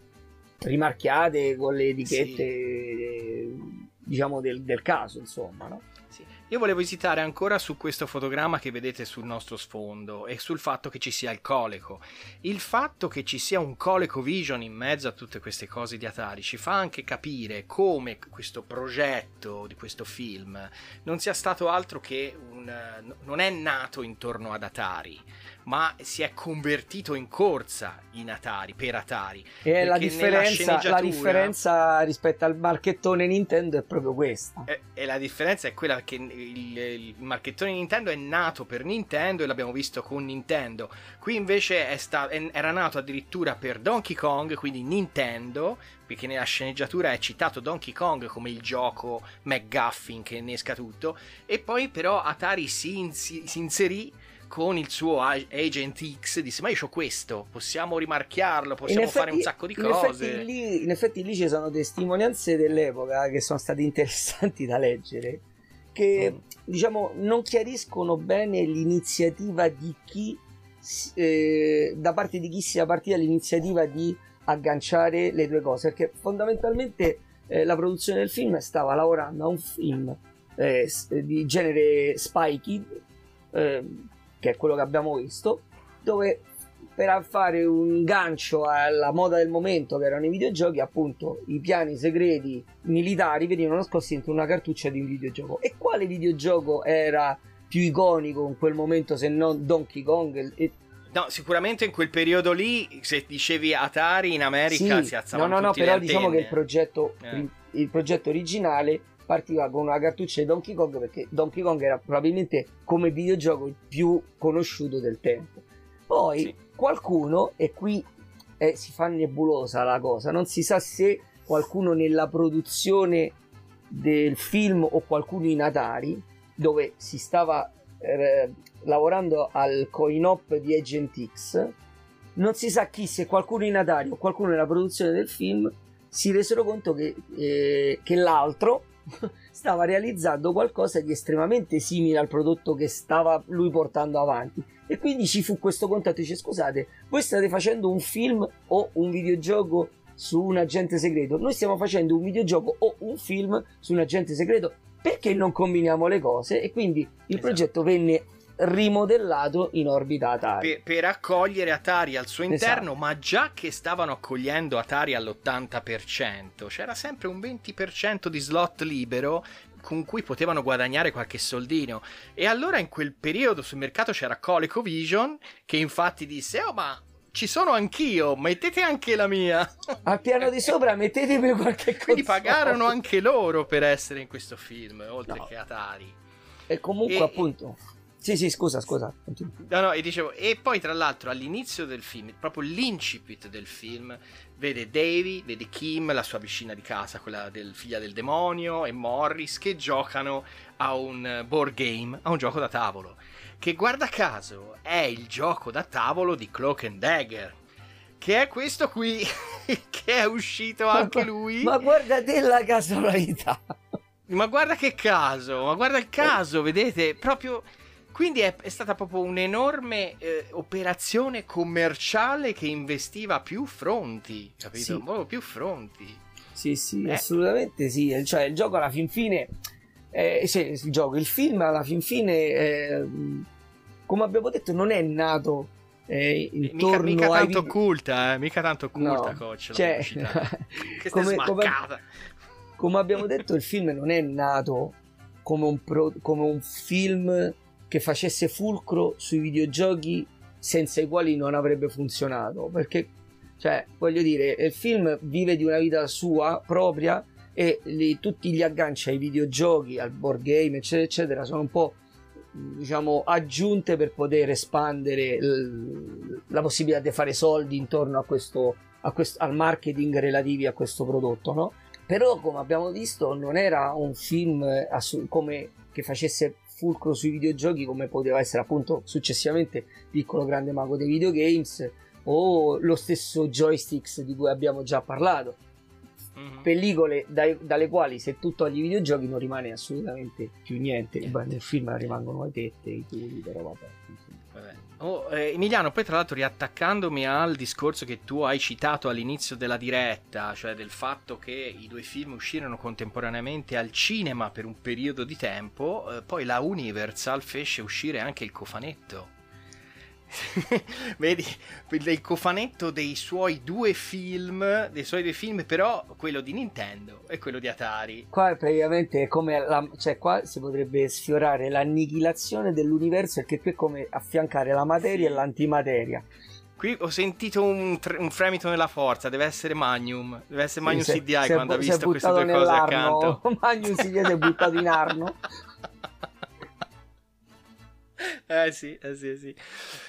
rimarchiate con le etichette eh, diciamo del, del caso insomma no? Sì. Io volevo esitare ancora su questo fotogramma che vedete sul nostro sfondo e sul fatto che ci sia il coleco. Il fatto che ci sia un coleco vision in mezzo a tutte queste cose di Atari ci fa anche capire come questo progetto di questo film non sia stato altro che un... non è nato intorno ad Atari, ma si è convertito in corsa in Atari, per Atari. e la differenza, la differenza rispetto al marchettone Nintendo è proprio questa E, e la differenza è quella che il, il marchettone Nintendo è nato per Nintendo e l'abbiamo visto con Nintendo. Qui invece è sta- era nato addirittura per Donkey Kong, quindi Nintendo, perché nella sceneggiatura è citato Donkey Kong come il gioco McGuffin che innesca tutto. E poi però Atari si, insi- si inserì con il suo Ag- Agent X disse ma io ho questo possiamo rimarchiarlo possiamo In fare un effetti- sacco di in cose effetti, lì, in effetti lì ci sono testimonianze dell'epoca che sono state interessanti da leggere, che Mm. diciamo non chiariscono bene l'iniziativa di chi, eh, da parte di chi sia partita l'iniziativa di agganciare le due cose, perché fondamentalmente eh, la produzione del film stava lavorando a un film eh, di genere Spy Kid, eh, che è quello che abbiamo visto, dove per fare un gancio alla moda del momento che erano i videogiochi appunto i piani segreti militari venivano nascosti dentro una cartuccia di un videogioco. E quale videogioco era più iconico in quel momento se non Donkey Kong? E No, sicuramente in quel periodo lì, se dicevi Atari in America Sì, si alzavano no no no però diciamo che il progetto, Eh. il progetto originale partiva con una cartuccia di Donkey Kong perché Donkey Kong era probabilmente come videogioco il più conosciuto del tempo. Poi Sì. Qualcuno e qui eh, si fa nebulosa la cosa non si sa se qualcuno nella produzione del film o qualcuno in Atari dove si stava eh, lavorando al coin-op di Agent X non si sa chi, se qualcuno in Atari o qualcuno nella produzione del film si resero conto che, eh, che l'altro stava realizzando qualcosa di estremamente simile al prodotto che stava lui portando avanti e quindi ci fu questo contatto dice scusate voi state facendo un film o un videogioco su un agente segreto noi stiamo facendo un videogioco o un film su un agente segreto perché non combiniamo le cose? E quindi il Esatto. progetto venne rimodellato in orbita Atari. per, per accogliere Atari al suo interno, Esatto. ma già che stavano accogliendo Atari all'80%, c'era sempre un 20% di slot libero con cui potevano guadagnare qualche soldino. E allora in quel periodo sul mercato c'era ColecoVision che infatti disse: "Oh, ma ci sono anch'io, mettete anche la mia". Al piano di sopra mettetemi qualche cosa. Quindi pagarono anche loro per essere in questo film, oltre No. che Atari. E comunque E- appunto... Sì, sì, scusa, scusa. continua. No, no, e dicevo, e poi tra l'altro all'inizio del film, proprio l'incipit del film, vede Davy, vede Kim, la sua vicina di casa, quella del figlia del demonio, e Morris che giocano a un board game, a un gioco da tavolo. Che guarda caso è il gioco da tavolo di Cloak and Dagger. Che è questo qui, che è uscito anche lui. Ma guarda te la casualità. Ma guarda che caso, ma guarda il caso, vedete? Proprio. Quindi è, è stata proprio un'enorme eh, operazione commerciale che investiva più fronti, capito? Sì. Più fronti. Sì, sì, Eh. assolutamente sì. Cioè, il gioco alla fin fine. Eh, sì, il gioco, il film alla fin fine, eh, come abbiamo detto, non è nato eh, Mica, intorno mica ai tanto occulta, eh? Mica tanto occulta, No, coach. Cioè. Che come, come- come abbiamo detto, il film non è nato come un, pro- come un film che facesse fulcro sui videogiochi senza i quali non avrebbe funzionato. Perché, cioè, voglio dire, il film vive di una vita sua propria e li- tutti gli agganci ai videogiochi, al board game, eccetera, eccetera, sono un po' diciamo aggiunte per poter espandere l- la possibilità di fare soldi intorno a questo, a questo- al marketing relativi a questo prodotto, no? Però, come abbiamo visto, non era un film assu- come che facesse fulcro sui videogiochi come poteva essere appunto successivamente Piccolo Grande Mago dei Videogames o lo stesso Joysticks di cui abbiamo già parlato Mhm. pellicole dai- dalle quali se tu togli i videogiochi non rimane assolutamente più niente, Niente. Beh, nel film rimangono le tette i tuli però. Vabbè. Oh, eh, Emiliano, poi tra l'altro riattaccandomi al discorso che tu hai citato all'inizio della diretta, cioè del fatto che i due film uscirono contemporaneamente al cinema per un periodo di tempo, eh, poi la Universal fece uscire anche il cofanetto. Vedi, il cofanetto dei suoi due film, dei suoi due film, però quello di Nintendo e quello di Atari. qua praticamente è come la, cioè qua si potrebbe sfiorare l'annichilazione dell'universo perché qui è come affiancare la materia Sì. e l'antimateria Qui ho sentito un, tre- un fremito nella forza, deve essere Magnum, deve essere Magnum è- CDI è quando ha si è visto queste due cose accanto. Magnum si è buttato in Arno Eh sì, eh sì, eh sì.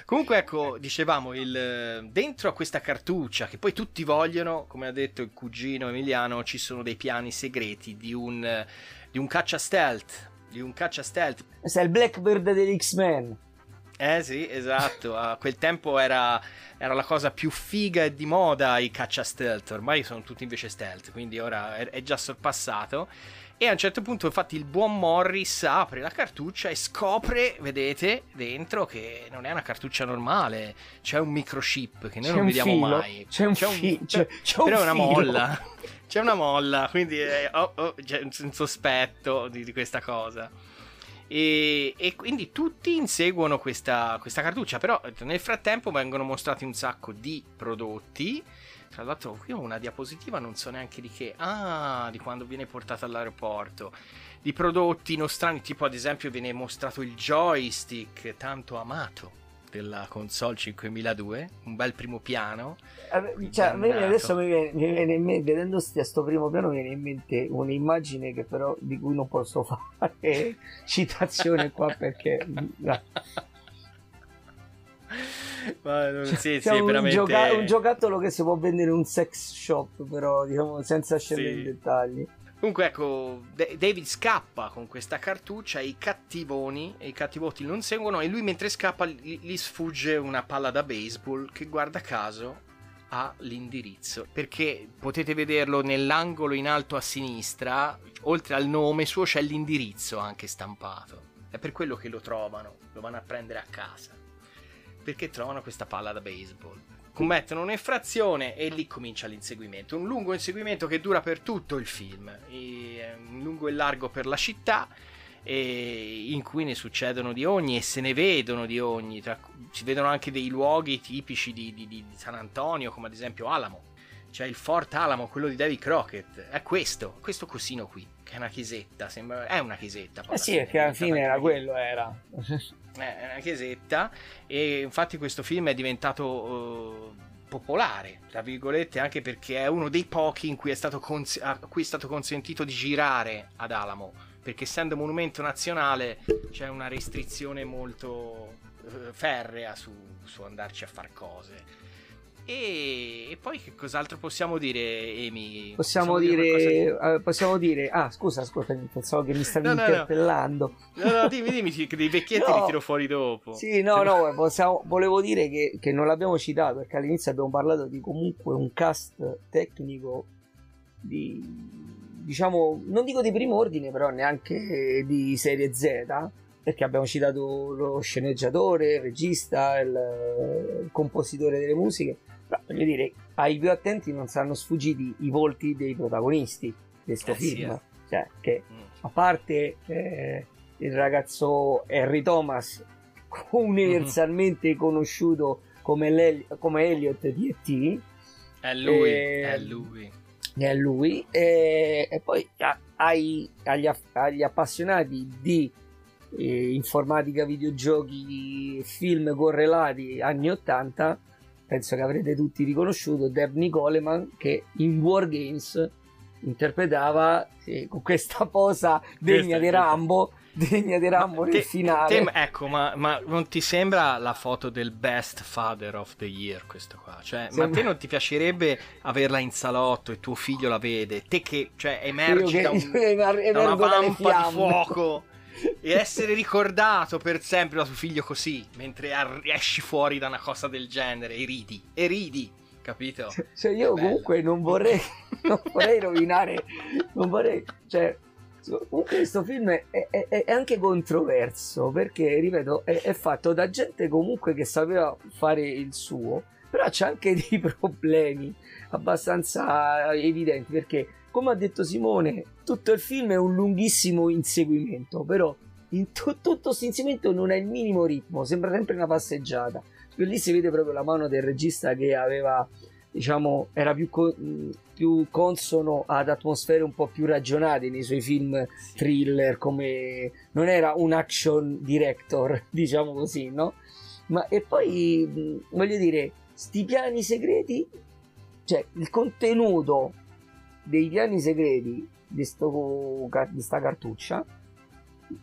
Comunque ecco, dicevamo, il, dentro a questa cartuccia, che poi tutti vogliono, come ha detto il cugino Emiliano, ci sono dei piani segreti di un, di un caccia stealth, di un caccia stealth. questo è il Blackbird degli X-Men Eh sì, esatto, a quel tempo era, era la cosa più figa e di moda i caccia stealth, ormai sono tutti invece stealth, quindi ora è, è già sorpassato. E a un certo punto, infatti, il buon Morris apre la cartuccia e scopre, vedete, dentro che non è una cartuccia normale, c'è un microchip che noi C'è non un vediamo filo, mai. c'è un c'è- c'è un però è una filo. molla. C'è una molla, quindi è, oh, oh, c'è un, un sospetto di, di questa cosa. E, e quindi tutti inseguono questa, questa cartuccia, però nel frattempo vengono mostrati un sacco di prodotti. Tra l'altro, qui ho una diapositiva, non so neanche di che. Ah, di quando viene portata all'aeroporto. Di prodotti nostrani, tipo ad esempio viene mostrato il joystick tanto amato della console 5002, un bel primo piano. Eh, Cioè, adesso mi viene, mi viene in mente, vedendo sti- sto primo piano, mi viene in mente un'immagine che però di cui non posso fare citazione qua perché. Ma non- sì, sì, Siamo è un, veramente... gioca- un giocattolo che si può vendere in un sex shop, però diciamo senza scendere Sì. in dettagli. Comunque ecco, Da- David scappa con questa cartuccia i cattivoni e i cattivotti non seguono e lui mentre scappa gli sfugge una palla da baseball che guarda caso ha l'indirizzo perché potete vederlo nell'angolo in alto a sinistra oltre al nome suo c'è l'indirizzo anche stampato è per quello che lo trovano lo vanno a prendere a casa perché trovano questa palla da baseball commettono un'infrazione e lì comincia l'inseguimento. Un lungo inseguimento che dura per tutto il film, e, lungo e largo per la città in cui ne succedono di ogni e se ne vedono di ogni. Tra, si vedono anche dei luoghi tipici di, di, di, San Antonio, come ad esempio Alamo. C'è il Fort Alamo, quello di David Crockett. È questo, questo cosino qui, che è una chiesetta. Sembra, è una chiesetta. Eh sì, perché alla fine era quello, era. è una chiesetta. E infatti questo film è diventato. Uh, popolare, tra virgolette, anche perché è uno dei pochi in cui è stato, cons- a cui è stato consentito di girare ad Alamo perché essendo monumento nazionale c'è una restrizione molto eh, ferrea su, su, andarci a fare cose. E, e, poi che cos'altro possiamo dire, Emi? Possiamo, possiamo dire, dire uh, possiamo dire, ah scusa, scusa, pensavo che mi stavi no, interpellando. No, no, no dimmi, dimmi, che dei vecchietti li tiro fuori dopo. Sì, no, no, possiamo, volevo dire che, che non l'abbiamo citato perché all'inizio abbiamo parlato di comunque un cast tecnico di diciamo, non dico di primo ordine, però neanche di serie Z, perché abbiamo citato lo sceneggiatore, il regista, il, il compositore delle musiche, però voglio dire, ai più attenti non saranno sfuggiti i volti dei protagonisti di questo eh, film, sì, eh. cioè che mm. a parte eh, il ragazzo Harry Thomas, universalmente mm-hmm. conosciuto come, come Elliot di E.T., è lui, eh, è lui è lui e, e poi ai, agli, agli, appassionati di eh, informatica, videogiochi, film correlati anni 80 penso che avrete tutti riconosciuto Dabney Coleman che in War Games interpretava eh, con questa posa degna di Rambo degna di Rambo nel finale. Te, ecco, ma, ma, non ti sembra la foto del best father of the year questo qua? Cioè, sembra... ma a te non ti piacerebbe averla in salotto e tuo figlio la vede? Te che cioè, emergi da, un, da una vampa di fuoco e essere ricordato per sempre da tuo figlio così, mentre esci fuori da una cosa del genere e ridi, e ridi capito? Cioè, io comunque non vorrei, non vorrei rovinare, non vorrei, cioè Comunque questo film è, è, è, anche controverso perché, ripeto, è, è, fatto da gente comunque che sapeva fare il suo, però c'è anche dei problemi abbastanza evidenti perché, come ha detto Simone, tutto il film è un lunghissimo inseguimento, però in t- tutto questo inseguimento non ha il minimo ritmo, sembra sempre una passeggiata. Lì si vede proprio la mano del regista che aveva diciamo, era più, co- più, consono ad atmosfere un po' più ragionate nei suoi film thriller, come non era un action director, diciamo così, no? Ma e poi voglio dire, sti piani segreti, cioè il contenuto dei piani segreti di, sto, di sta cartuccia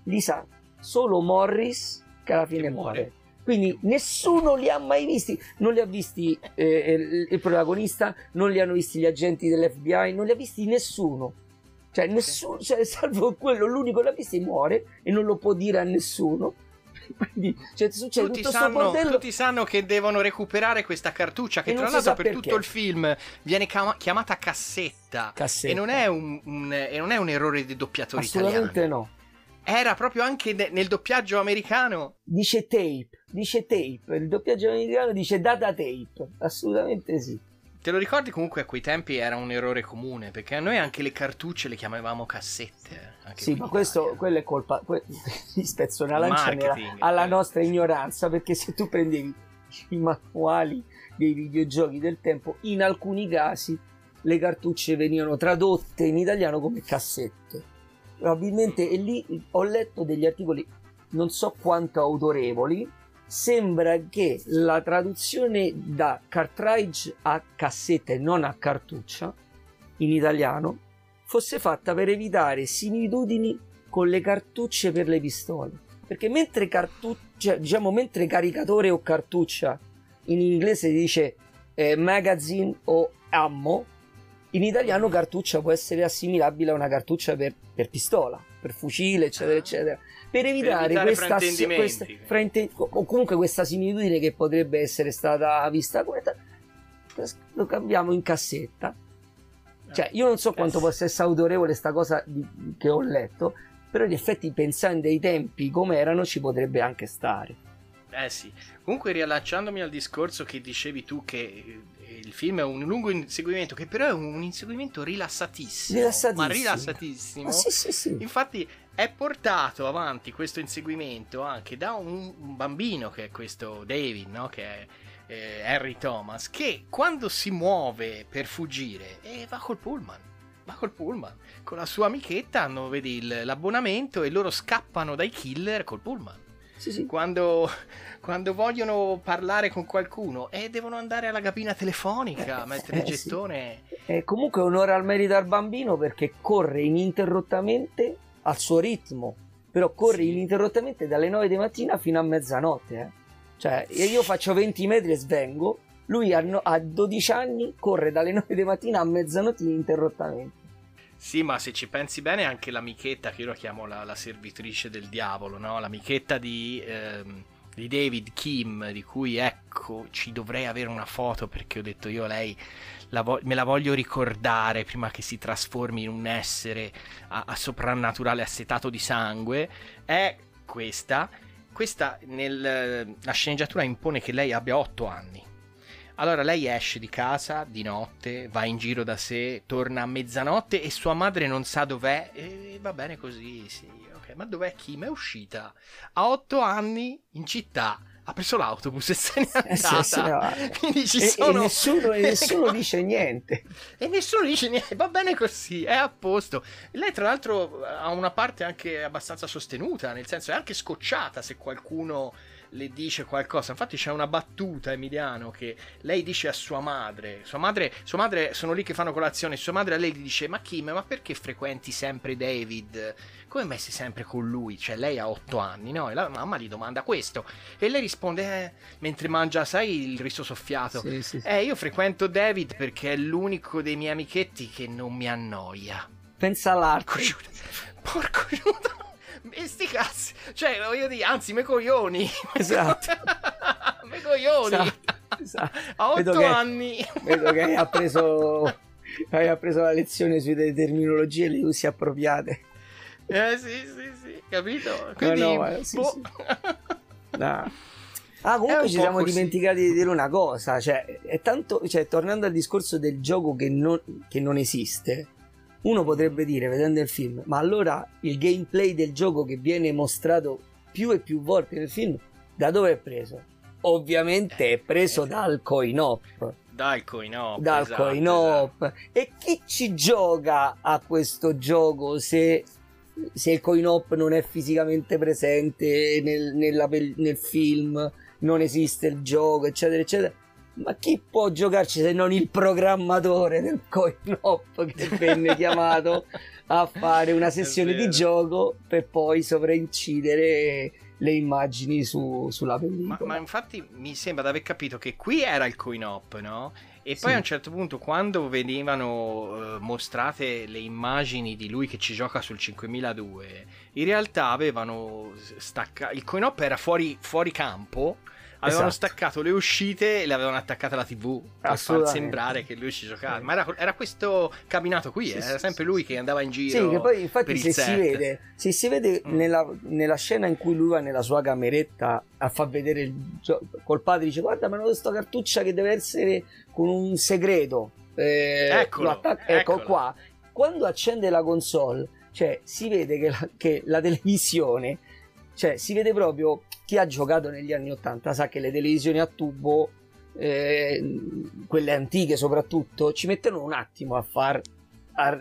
li sa solo Morris che alla fine che muore. muore quindi nessuno li ha mai visti, non li ha visti eh, il, il, protagonista, non li hanno visti gli agenti dell'FBI, non li ha visti nessuno. Cioè, nessuno, cioè, salvo quello, l'unico che l'ha visto muore e non lo può dire a nessuno. Quindi cioè, succede tutti, tutto sanno, tutti sanno che devono recuperare questa cartuccia che tra l'altro per perché. tutto il film viene chiamata cassetta, cassetta. E, non un, un, e, non è un, errore di doppiatori Assolutamente italiani. no. Era proprio anche nel doppiaggio americano. Dice tape, dice tape. Il doppiaggio americano dice data tape. Assolutamente sì. Te lo ricordi comunque a quei tempi era un errore comune, perché noi anche le cartucce le chiamavamo cassette. Sì, ma questo quello è colpa. Que- gli spezzo una lancia alla eh. nostra ignoranza, perché se tu prendevi i manuali dei videogiochi del tempo, in alcuni casi le cartucce venivano tradotte in italiano come cassette probabilmente e lì ho letto degli articoli non so quanto autorevoli sembra che la traduzione da cartridge a cassetta e non a cartuccia in italiano fosse fatta per evitare similitudini con le cartucce per le pistole. Perché mentre cartuccia diciamo mentre caricatore o cartuccia in inglese si dice eh, magazine o ammo in italiano cartuccia può essere assimilabile a una cartuccia per, per pistola, per fucile, eccetera, ah. eccetera. Per evitare, per evitare questa, questa frainten- o comunque questa similitudine che potrebbe essere stata vista come lo cambiamo in cassetta. Cioè, io non so eh quanto possa essere autorevole sta cosa di, che ho letto, però in effetti pensando ai tempi come erano ci potrebbe anche stare. Eh sì. Comunque riallacciandomi al discorso che dicevi tu che eh, il film è un lungo inseguimento, che però è un inseguimento rilassatissimo. Rilassatissimo. Ma rilassatissimo. Ah, sì, sì, sì. Infatti è portato avanti questo inseguimento anche da un, un bambino che è questo David, no? Che è eh, Harry Thomas, che quando si muove per fuggire eh, va col pullman. Va col pullman. Con la sua amichetta hanno, vedi, l'abbonamento e loro scappano dai killer col pullman. Sì, sì. Quando, quando vogliono parlare con qualcuno e devono andare alla cabina telefonica, Eh, mettere il eh, sì. gettone. E comunque onore al merito al bambino perché corre ininterrottamente al suo ritmo, però corre Sì. ininterrottamente dalle 9 di mattina fino a mezzanotte. eh. Cioè, io faccio 20 metri e svengo, lui a, no- a 12 anni corre dalle 9 di mattina a mezzanotte ininterrottamente. Sì, ma se ci pensi bene, anche l'amichetta, che io la chiamo la, la servitrice del diavolo, no? L'amichetta di, ehm, di David Kim, di cui ecco, ci dovrei avere una foto perché ho detto io lei la vo- me la voglio ricordare prima che si trasformi in un essere a, a soprannaturale assetato di sangue. È questa. Questa nel, la sceneggiatura impone che lei abbia 8 anni. Allora lei esce di casa di notte, va in giro da sé, torna a mezzanotte e sua madre non sa dov'è e va bene così, sì, ok. Ma dov'è Kim? È uscita a otto anni in città, ha preso l'autobus e se n'è Eh, sì, andata. sì, no. Quindi ci E, e sono... nessuno, e nessuno dice niente. E nessuno dice niente, va bene così, è a posto. Lei, tra l'altro, ha una parte anche abbastanza sostenuta, nel senso è anche scocciata se qualcuno le dice qualcosa. Infatti, c'è una battuta, Emiliano, che lei dice a sua madre. Sua madre, sua madre sono lì che fanno colazione. Sua madre a lei gli dice: Ma Kim, ma perché frequenti sempre David? Come mai sei sempre con lui? Cioè, lei ha otto anni, no? E la mamma gli domanda questo. E lei risponde: eh, mentre mangia, sai, il riso soffiato. Sì, sì, sì. Eh, io frequento David perché è l'unico dei miei amichetti che non mi annoia. Pensa all'arte. Porco Giuda. Porco Giuda. E sti cazzi. Cioè, voglio dire, anzi, me coglioni. Esatto. me coglioni. Esatto, esatto. A Vedo otto che- anni. Vedo che hai appreso, hai appreso la lezione sulle terminologie e le usi appropriate. Eh, sì, sì, sì, capito? Quindi, no, ma sì, boh. sì. No. Ah, comunque un ci siamo così. dimenticati di dire una cosa, cioè, è tanto, cioè, tornando al discorso del gioco che non, che non esiste, uno potrebbe dire, vedendo il film, ma allora il gameplay del gioco che viene mostrato più e più volte nel film, da dove è preso? Ovviamente è preso Eh, dal coin-op. Dal coin-op. dal esatto, coin-op. E chi ci gioca a questo gioco se, se il coin-op non è fisicamente presente nel, nella nel film, non esiste il gioco, eccetera, eccetera? Ma chi può giocarci se non il programmatore del coin-op che venne chiamato a fare una sessione di gioco per poi sovraincidere le immagini su- sulla Ma, pellicola? ma infatti mi sembra di aver capito che qui era il coin-op, no? E poi Sì. a un certo punto, quando venivano eh, mostrate le immagini di lui che ci gioca sul 5002, in realtà avevano staccato. Il coin-op era fuori, fuori campo. Avevano Esatto. staccato le uscite e le avevano attaccate alla TV per far sembrare che lui ci giocava. Sì. Ma era, era questo cabinato qui, Sì, eh, era sempre lui che andava in giro. Sì, che poi infatti se si vede, se si vede Mm. nella, nella scena in cui lui va nella sua cameretta a far vedere il gioco, col padre dice guarda ma questa cartuccia che deve essere con un segreto. Eh, Eccolo, lo attacca- ecco qua. Quando accende la console, cioè si vede che la, che la televisione, cioè si vede proprio chi ha giocato negli anni 80 sa che le televisioni a tubo eh, quelle antiche soprattutto, ci mettono un attimo a far a,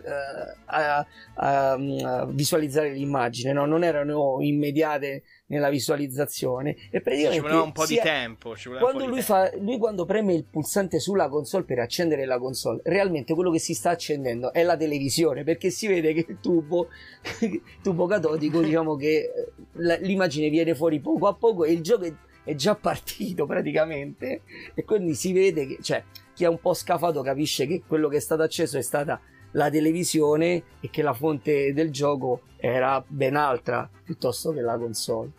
a- a- a visualizzare l'immagine, no? non erano immediate nella visualizzazione e praticamente ci voleva un po' di tempo. quando lui, tempo. fa, lui quando preme il pulsante sulla console per accendere la console, realmente quello che si sta accendendo è la televisione perché si vede che il tubo, il tubo catodico, diciamo che eh, l'immagine viene fuori poco a poco e il gioco è, è già partito praticamente e quindi si vede che, cioè, chi è un po' scafato capisce che quello che è stato acceso è stata la televisione e che la fonte del gioco era ben altra piuttosto che la console.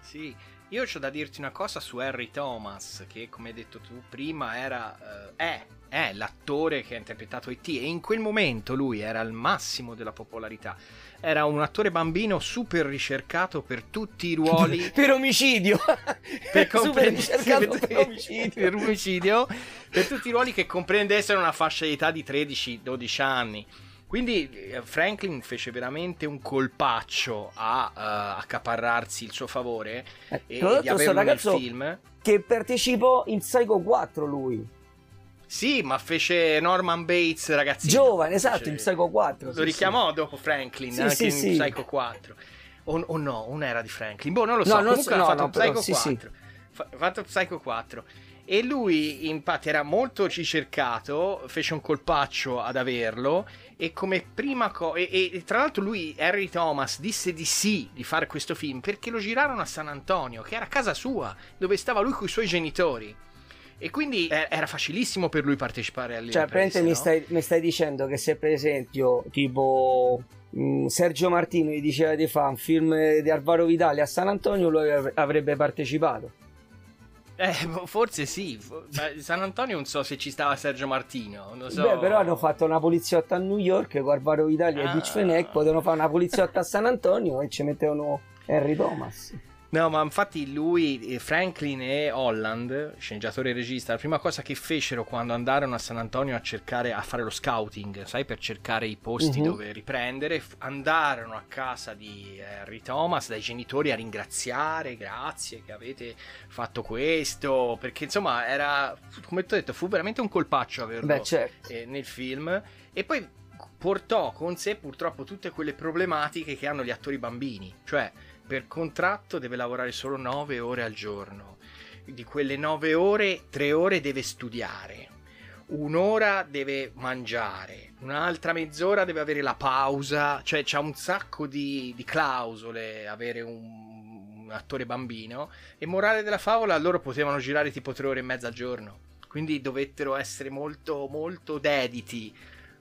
Sì, io ho da dirti una cosa su Harry Thomas, che come hai detto tu prima era, eh, è è l'attore che ha interpretato E.T. e in quel momento lui era al massimo della popolarità. Era un attore bambino super ricercato per tutti i ruoli. per omicidio! per super ricercato per omicidio. per omicidio. Per tutti i ruoli che comprendessero una fascia di età di 13-12 anni. Quindi eh, Franklin fece veramente un colpaccio a uh, accaparrarsi il suo favore eh, e di averlo nel film. Che partecipò in Psycho 4 lui. Sì, ma fece Norman Bates ragazzino. Giovane, esatto, fece... in Psycho 4. Lo sì, richiamò sì. dopo Franklin, sì, anche sì, in sì. Psycho 4. O, o, no, non era di Franklin. Boh, non lo so. No, Comunque no, ha fatto no, Psycho però, 4. Fa- fatto Psycho 4. E lui, infatti, era molto ricercato, fece un colpaccio ad averlo. E come prima cosa. E, e, tra l'altro, lui, Harry Thomas, disse di sì di fare questo film perché lo girarono a San Antonio, che era casa sua, dove stava lui con i suoi genitori. E quindi era facilissimo per lui partecipare alle Cioè, riprese, no? mi, stai, mi stai dicendo che se per esempio, tipo mh, Sergio Martino gli diceva di fare un film di Alvaro Vitali a San Antonio, lui avrebbe partecipato. Eh, forse sì. San Antonio non so se ci stava Sergio Martino. Non so. Beh, però hanno fatto una poliziotta a New York con Alvaro Vitali ah. e Dutch Fenech, potevano fare una poliziotta a San Antonio e ci mettevano Henry Thomas. No, ma infatti lui, Franklin e Holland, sceneggiatore e regista, la prima cosa che fecero quando andarono a San Antonio a cercare, a fare lo scouting, sai, per cercare i posti uh-huh. dove riprendere, andarono a casa di Harry Thomas, dai genitori, a ringraziare, grazie che avete fatto questo, perché insomma era, come ti ho detto, fu veramente un colpaccio averlo Beh, certo. eh, nel film. E poi portò con sé purtroppo tutte quelle problematiche che hanno gli attori bambini, cioè per contratto deve lavorare solo 9 ore al giorno. Di quelle 9 ore, 3 ore deve studiare, un'ora deve mangiare, un'altra mezz'ora deve avere la pausa, cioè c'ha un sacco di, di clausole avere un, un, attore bambino. E morale della favola, loro potevano girare tipo 3 ore e mezza al giorno. Quindi dovettero essere molto, molto dediti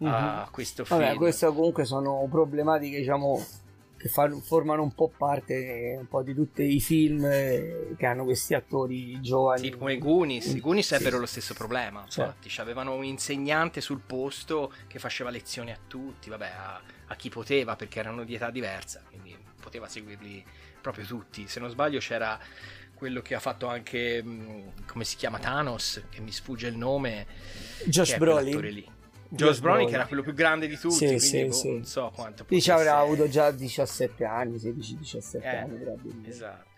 mm-hmm. a questo film. Vabbè, queste comunque sono problematiche, diciamo che fanno, formano un po' parte un po' di tutti i film che hanno questi attori giovani. Sì, come Goonies. I Goonies sì. ebbero lo stesso problema. Infatti, certo. avevano un insegnante sul posto che faceva lezioni a tutti, vabbè, a, a, chi poteva perché erano di età diversa, quindi poteva seguirli proprio tutti. Se non sbaglio, c'era quello che ha fatto anche come si chiama Thanos, che mi sfugge il nome. Josh Brolin. Josh Brolin che era quello più grande di tutti, sì, quindi sì, boh, sì. non so quanto Dice avrà avuto già 17 anni, 16-17 eh, anni probabilmente. Esatto.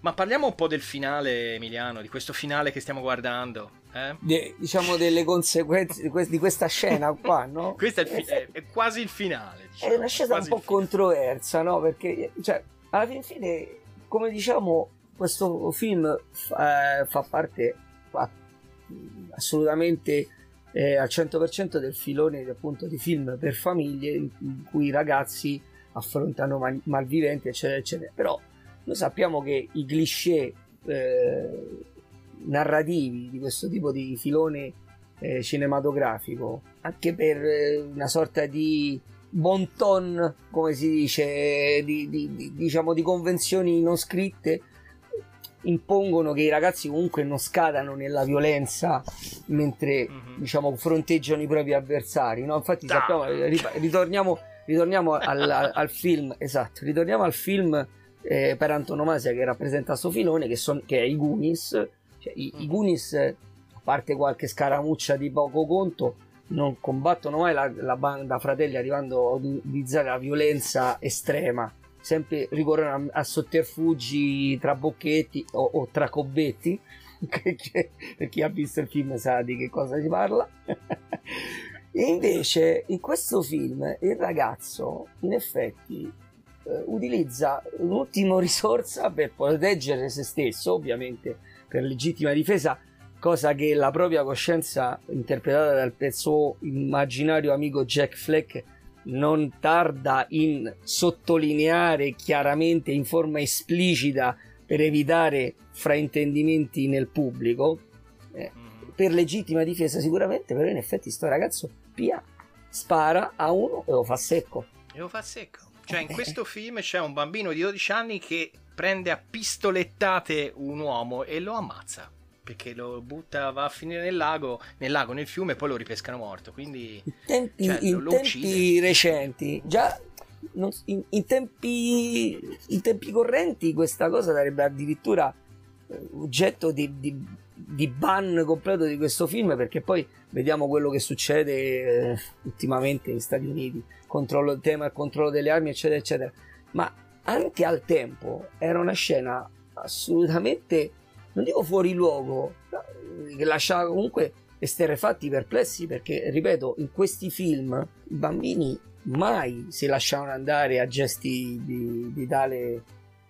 Ma parliamo un po' del finale, Emiliano, di questo finale che stiamo guardando. Eh? De, diciamo delle conseguenze di questa scena qua, no? Questo è, fi- è, è, quasi il finale. Diciamo. È una scena un po' controversa, no? Perché, cioè, alla fine, come diciamo, questo film fa, fa parte fa, assolutamente eh, al 100% del filone appunto di film per famiglie in, cui i ragazzi affrontano mal- malviventi eccetera eccetera. Però noi sappiamo che i cliché eh, narrativi di questo tipo di filone eh, cinematografico anche per eh, una sorta di bon ton come si dice di, di, di, diciamo di convenzioni non scritte impongono che i ragazzi comunque non scadano nella violenza mentre mm-hmm. diciamo fronteggiano i propri avversari no? infatti da. sappiamo ritorniamo, ritorniamo al, al, film esatto ritorniamo al film eh, per antonomasia che rappresenta sto filone che, son, che è i Goonies cioè, i, mm. i Goonies a parte qualche scaramuccia di poco conto non combattono mai la, la banda fratelli arrivando ad utilizzare la violenza estrema sempre ricorrono a, a sotterfugi tra bocchetti o, o tra cobbetti. Per chi ha visto il film sa di che cosa si parla. E invece in questo film il ragazzo in effetti eh, utilizza l'ultima risorsa per proteggere se stesso ovviamente per legittima difesa cosa che la propria coscienza interpretata dal suo immaginario amico Jack Fleck non tarda in sottolineare chiaramente in forma esplicita per evitare fraintendimenti nel pubblico eh, mm-hmm. per legittima difesa sicuramente però in effetti sto ragazzo pia spara a uno e lo fa secco. E lo fa secco. Cioè in questo film c'è un bambino di 12 anni che prende a pistolettate un uomo e lo ammazza perché lo butta, va a finire nel lago, nel lago, nel fiume e poi lo ripescano morto. Quindi in tempi, cioè, in lo, lo tempi recenti, già non, in, in, tempi, in, tempi, correnti questa cosa sarebbe addirittura eh, oggetto di, di, di, ban completo di questo film perché poi vediamo quello che succede eh, ultimamente negli Stati Uniti, controllo, il tema del controllo delle armi eccetera eccetera, ma anche al tempo era una scena assolutamente non dico fuori luogo, che lasciava comunque esterrefatti perplessi perché, ripeto, in questi film i bambini mai si lasciavano andare a gesti di, di tale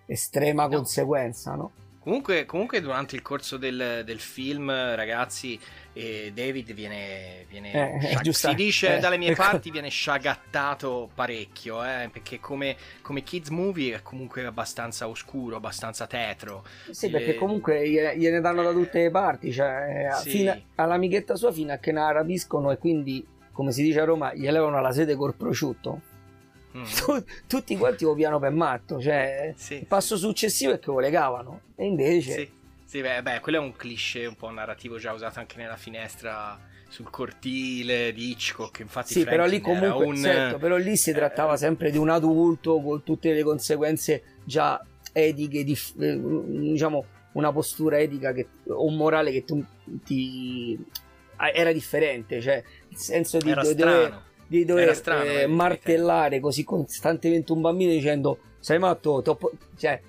estrema no. conseguenza, no? Comunque, comunque, durante il corso del, del film, ragazzi, eh, David viene, viene eh, sciag- si dice eh, dalle mie ecco. parti viene sciagattato parecchio eh, perché come, come, kids movie è comunque abbastanza oscuro abbastanza tetro sì perché comunque gliene danno da tutte le parti cioè sì. all'amichetta sua fino a che ne rapiscono e quindi come si dice a Roma gli elevano la sede col prosciutto Mm. tutti quanti lo piano per matto cioè sì, il passo sì. successivo è che lo legavano e invece sì. Sì, beh, beh, quello è un cliché un po' narrativo già usato anche nella finestra sul cortile di Hitchcock. Infatti, sì, però lì comunque, un... certo, però lì si trattava eh, sempre di un adulto con tutte le conseguenze già etiche, di, eh, diciamo una postura etica che, o morale che tu ti era differente, cioè il senso di, era dover, di dover strano, eh, martellare così costantemente un bambino dicendo sei matto, cioè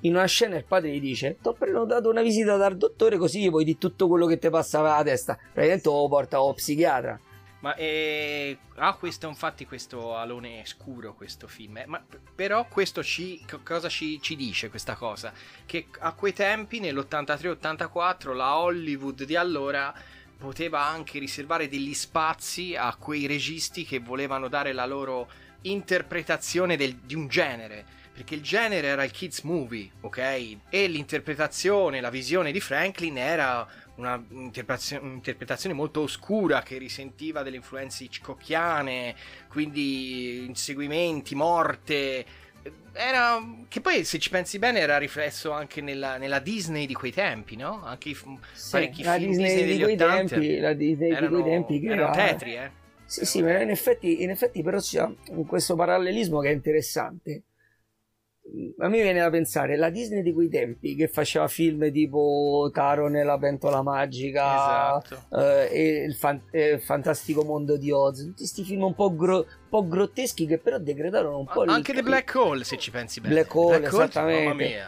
in una scena il padre gli dice ti ho prenotato una visita dal dottore così puoi di tutto quello che ti passava la testa. Praticamente lo porta allo psichiatra. Ma eh, ha ah, questo infatti questo alone scuro questo film eh, ma però questo ci, cosa ci, ci, dice questa cosa? Che a quei tempi nell'83-84 la Hollywood di allora poteva anche riservare degli spazi a quei registi che volevano dare la loro interpretazione del, di un genere perché il genere era il kids movie, ok? E l'interpretazione, la visione di Franklin era un'interpretazione molto oscura che risentiva delle influenze hitchcockiane, quindi inseguimenti, morte. Era, che poi se ci pensi bene era riflesso anche nella, nella Disney di quei tempi, no? Anche i sì, parecchi la film Disney, Disney di quei tempi, la Disney erano, di quei tempi che erano era... tetri, eh? Sì, sì, ma in effetti, in effetti però c'è questo parallelismo che è interessante a me viene da pensare la Disney di quei tempi che faceva film tipo Taro nella pentola magica esatto. eh, e il, fan- eh, il, fantastico mondo di Oz tutti questi film un po', gro- un po', grotteschi che però degradarono un po' anche The Black Hole se ci pensi bene. Black Hole, Black esattamente. Eh,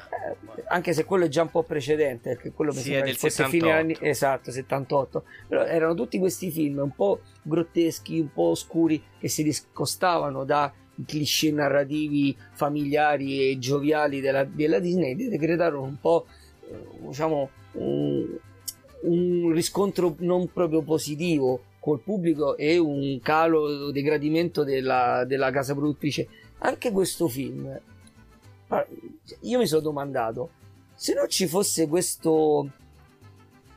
anche se quello è già un po' precedente perché quello mi sì, sembra che fosse fine anni esatto 78 però erano tutti questi film un po' grotteschi un po' oscuri che si discostavano da cliché narrativi familiari e gioviali della, della Disney decretarono un po' eh, diciamo un, un riscontro non proprio positivo col pubblico e un calo degradimento della, della casa produttrice. Anche questo film io mi sono domandato se non ci fosse questo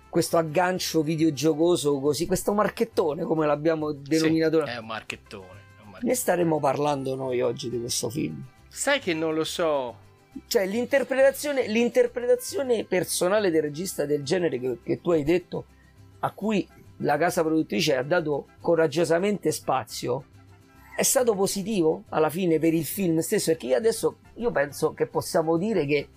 questo aggancio videogiocoso così questo marchettone come l'abbiamo denominato sì, è un marchettone ne staremo parlando noi oggi di questo film? Sai che non lo so. Cioè, l'interpretazione, l'interpretazione personale del regista del genere che, che tu hai detto, a cui la casa produttrice ha dato coraggiosamente spazio, è stato positivo alla fine per il film stesso perché io adesso io penso che possiamo dire che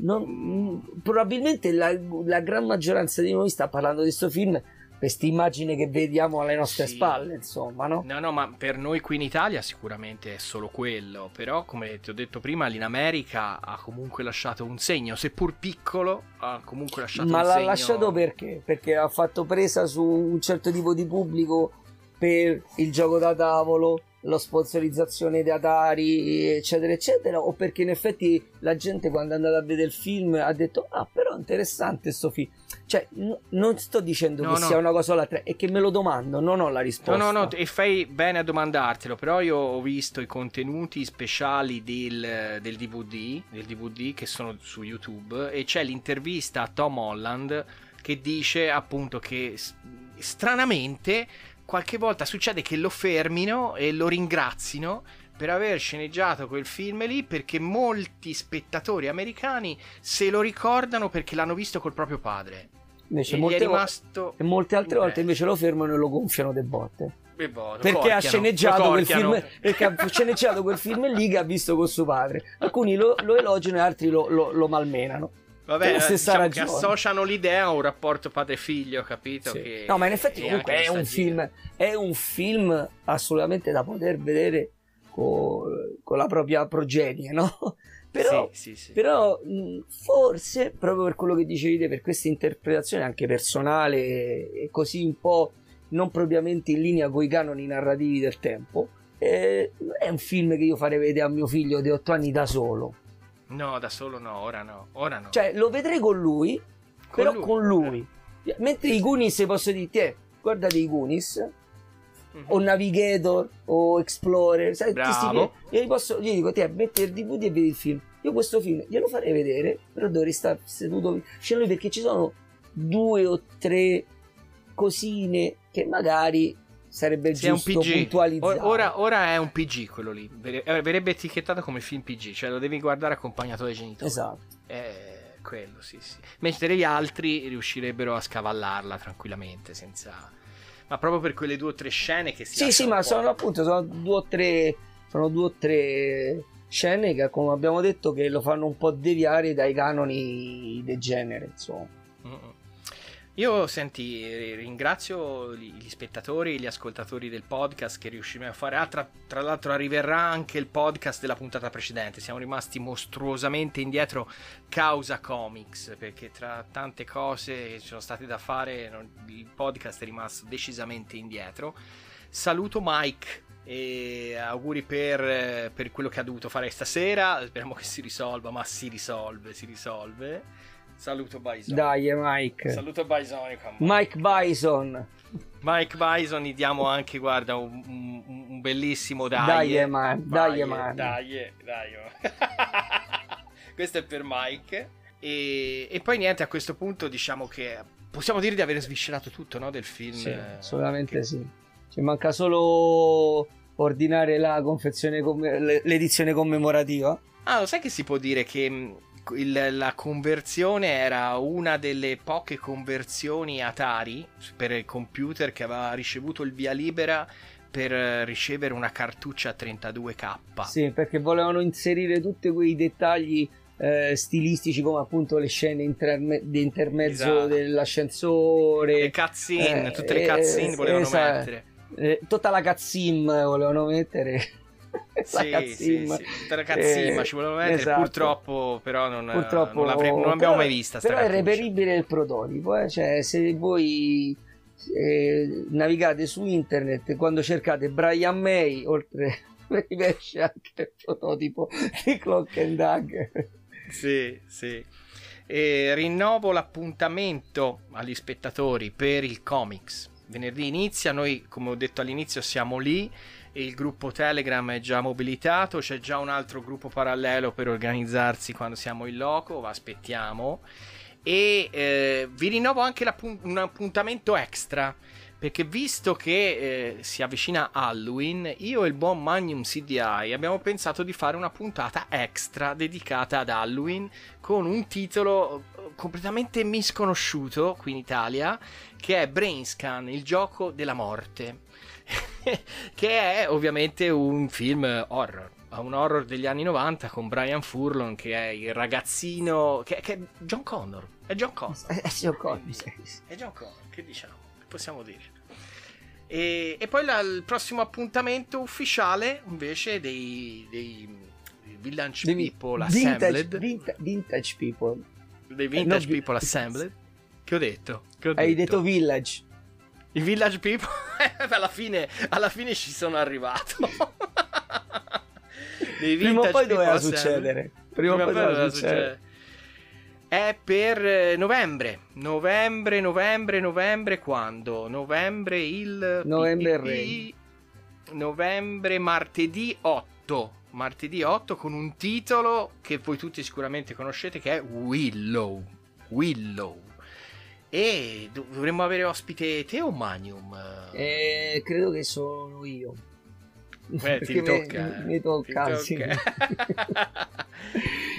non, probabilmente la, la, gran maggioranza di noi sta parlando di questo film questa immagine che vediamo alle nostre sì. spalle, insomma, no? No, no, ma per noi qui in Italia sicuramente è solo quello, però come ti ho detto prima, in America ha comunque lasciato un segno, seppur piccolo, ha comunque lasciato ma un segno. Ma l'ha lasciato perché? Perché ha fatto presa su un certo tipo di pubblico per il gioco da tavolo, la sponsorizzazione di Atari, eccetera, eccetera, o perché in effetti la gente quando è andata a vedere il film ha detto, ah, però interessante questo film. Cioè, n- non sto dicendo no, che no. sia una cosa o l'altra, è che me lo domando, non ho la risposta. No, no, no, e fai bene a domandartelo, però io ho visto i contenuti speciali del, del DVD, del DVD che sono su YouTube, e c'è l'intervista a Tom Holland che dice appunto che stranamente qualche volta succede che lo fermino e lo ringrazino per aver sceneggiato quel film lì perché molti spettatori americani se lo ricordano perché l'hanno visto col proprio padre. Invece E molte, rimasto... e molte altre Beh. volte invece lo fermano e lo gonfiano de botte. Boh, Perché ha corchiano, sceneggiato lo quel film, perché ha sceneggiato quel film lì che ha visto con suo padre. Alcuni lo, lo elogiano e altri lo, lo- lo malmenano. Vabbè, la stessa diciamo che ragione. associano l'idea a un rapporto padre-figlio, capito? Sì. Che- No, ma in effetti comunque è un, film, è un film assolutamente da poter vedere co- con, la propria progenie, no? Però, Sì, sì, sì. però mh, forse, proprio per quello che dicevi te, per questa interpretazione anche personale e così un po' non propriamente in linea con i canoni narrativi del tempo, eh, è un film che io farei vedere a mio figlio di 8 anni da solo. No, da solo no, ora no, ora no. Cioè, lo vedrei con lui, Con però lui, con lui. Mentre i Goonies posso dirti, eh, guardate i Goonies, Mhm. o Navigator o Explorer, sai, Bravo. film. io gli posso, io dico, te metti il DVD e vedi il film. Io questo film glielo farei vedere, però dovrei stare seduto vicino a lui perché ci sono due o tre cosine che magari sarebbe Sì, giusto PG. puntualizzare. Ora, ora è un PG quello lì. Eh, Verrebbe etichettato come film PG, cioè lo devi guardare accompagnato dai genitori. Esatto. È quello, sì, sì. Mentre gli altri riuscirebbero a scavallarla tranquillamente, senza... Ma proprio per quelle due o tre scene che si Sì, sì, ma sono appunto sono due o tre sono due o tre scene che come abbiamo detto che lo fanno un po' deviare dai canoni del genere, insomma. Mm-mm. Io senti, eh, ringrazio gli spettatori, gli ascoltatori del podcast che riusciremo a fare. Ah, tra, tra l'altro arriverà anche il podcast della puntata precedente. Siamo rimasti mostruosamente indietro causa comics, perché tra tante cose che ci sono state da fare, il podcast è rimasto decisamente indietro. Saluto Mike e auguri per, eh, per quello che ha dovuto fare stasera. Speriamo che si risolva, ma si risolve, si risolve. Saluto Bison. Dai, eh, Mike. Saluto Bisonica. Mike Bison. Mike Bison, gli diamo anche, guarda, un, un- un bellissimo dai. Dai, eh, man, dai, eh, man. Dai, dai. oh. Questo è per Mike. E, e poi niente, a questo punto diciamo che possiamo dire di aver sviscerato tutto, no, del film. Sì, eh, assolutamente che- sì. Ci manca solo ordinare la confezione comm- l'edizione commemorativa. Ah, lo sai che si può dire che il- la conversione era una delle poche conversioni Atari per il computer che aveva ricevuto il via libera per eh, ricevere una cartuccia 32K. Sì, perché volevano inserire tutti quei dettagli eh, stilistici come appunto le scene interme- di intermezzo Esatto. dell'ascensore. Le cutscene, Eh, tutte le eh, cutscene volevano esatto. mettere. Eh, tutta la cazzim volevano mettere. La Sì, sì, cazzim. sì, tutta la cazzina Eh, ci volevano mettere, esatto. purtroppo però non, Purtroppo non, non l'abbiamo però- mai vista. sta Però è reperibile il prototipo, eh? cioè se voi eh, navigate su internet quando cercate Brian May, oltre vi esce anche il prototipo di Clock and Dagger. Sì, sì. E rinnovo l'appuntamento agli spettatori per il comics. Venerdì inizia, noi come ho detto all'inizio siamo lì il gruppo Telegram è già mobilitato, c'è già un altro gruppo parallelo per organizzarsi quando siamo in loco, aspettiamo. E eh, vi rinnovo anche un appuntamento extra. Perché visto che eh, si avvicina Halloween, io e il buon Magnum CDI abbiamo pensato di fare una puntata extra dedicata ad Halloween con un titolo eh, completamente misconosciuto qui in Italia, che è Brainscan, il gioco della morte, che è ovviamente un film horror. Un horror degli anni 90 con Brian Furlon che è il ragazzino che, che è John Connor. È John Connor. Eh, sì, ho capito. È John Connor, che diciamo? Che possiamo dire? E, e poi la- il prossimo appuntamento ufficiale invece dei, dei Village Devi- People vintage, Assembled. vinta- vintage people. dei Vintage no, People Assembled. Che ho detto? Che ho Hai detto village. I Village People. alla, fine, alla fine ci sono arrivato. Prima o poi doveva succedere. Prima o poi doveva succedere. È per eh, novembre. Novembre, novembre, novembre quando? Novembre il... Novembre il Novembre, martedì 8. Martedì 8 con un titolo che voi tutti sicuramente conoscete che è Willow. Willow. E dov- dovremmo avere ospite te o Magnum? Eh, credo che sono io. Beh, ti tocca. Mi, mi tocca, sì.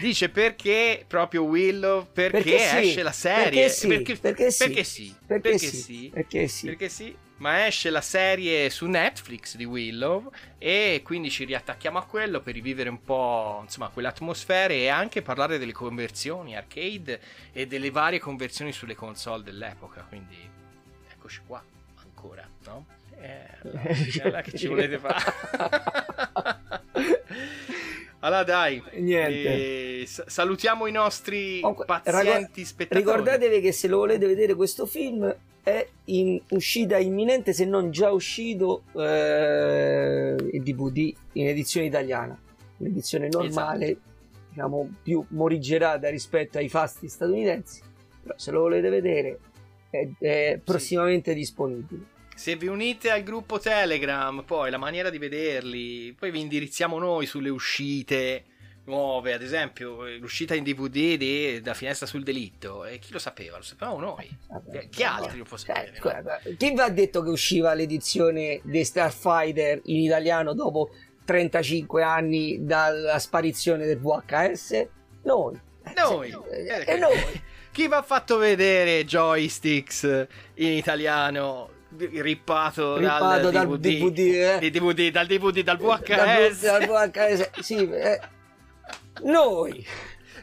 Dice perché proprio Willow? Perché, Perché sì, esce la serie? perché sì, perché perché sì, Perché, sì, Perché sì. perché sì. Ma esce la serie su Netflix di Willow e quindi ci riattacchiamo a quello per rivivere un po' insomma quelle atmosfere e anche parlare delle conversioni arcade e delle varie conversioni sulle console dell'epoca. Quindi eccoci qua ancora, no? Eh, allora, che ci volete fare? allora dai, Niente. eh, sa- salutiamo i nostri Comunque, pazienti spettatori. Ricordatevi che se lo volete vedere questo film è in uscita imminente, se non già uscito, eh, in DVD in edizione italiana. Un'edizione normale, Esatto. diciamo più morigerata rispetto ai fasti statunitensi. Però se lo volete vedere è, è prossimamente disponibile. Se vi unite al gruppo Telegram, poi la maniera di vederli, poi vi indirizziamo noi sulle uscite nuove, ad esempio eh, l'uscita in DVD di Da Finestra sul Delitto, e chi lo sapeva? Lo sapevamo noi. Vabbè, Eh, chi altri lo può sapere? no? guarda, chi vi ha detto che usciva l'edizione di Starfighter in italiano dopo 35 anni dalla sparizione del VHS? Noi. Noi. Eh, Eh, E noi. Chi vi ha fatto vedere joysticks in italiano rippato, Rippato dal, dal DVD, DVD, eh. DVD, dal DVD, dal Dal- VHS? dal VHS, sì, eh, noi.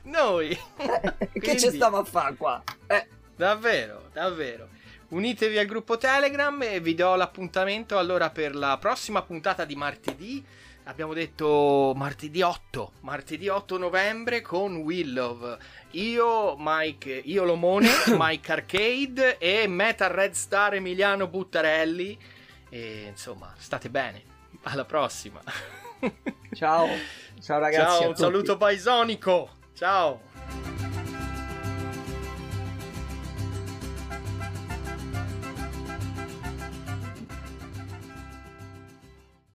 Noi. che Quindi- ci stiamo a fare qua? Eh, Davvero, davvero. Unitevi al gruppo Telegram e vi do l'appuntamento allora per la prossima puntata di martedì. Abbiamo detto martedì 8, martedì 8 novembre con Willow. Io, Mike, io Lomone, Mike Arcade e Metal Red Star Emiliano Buttarelli. E insomma, state bene. Alla prossima. ciao. Ciao ragazzi. Ciao, un saluto paisonico. Ciao.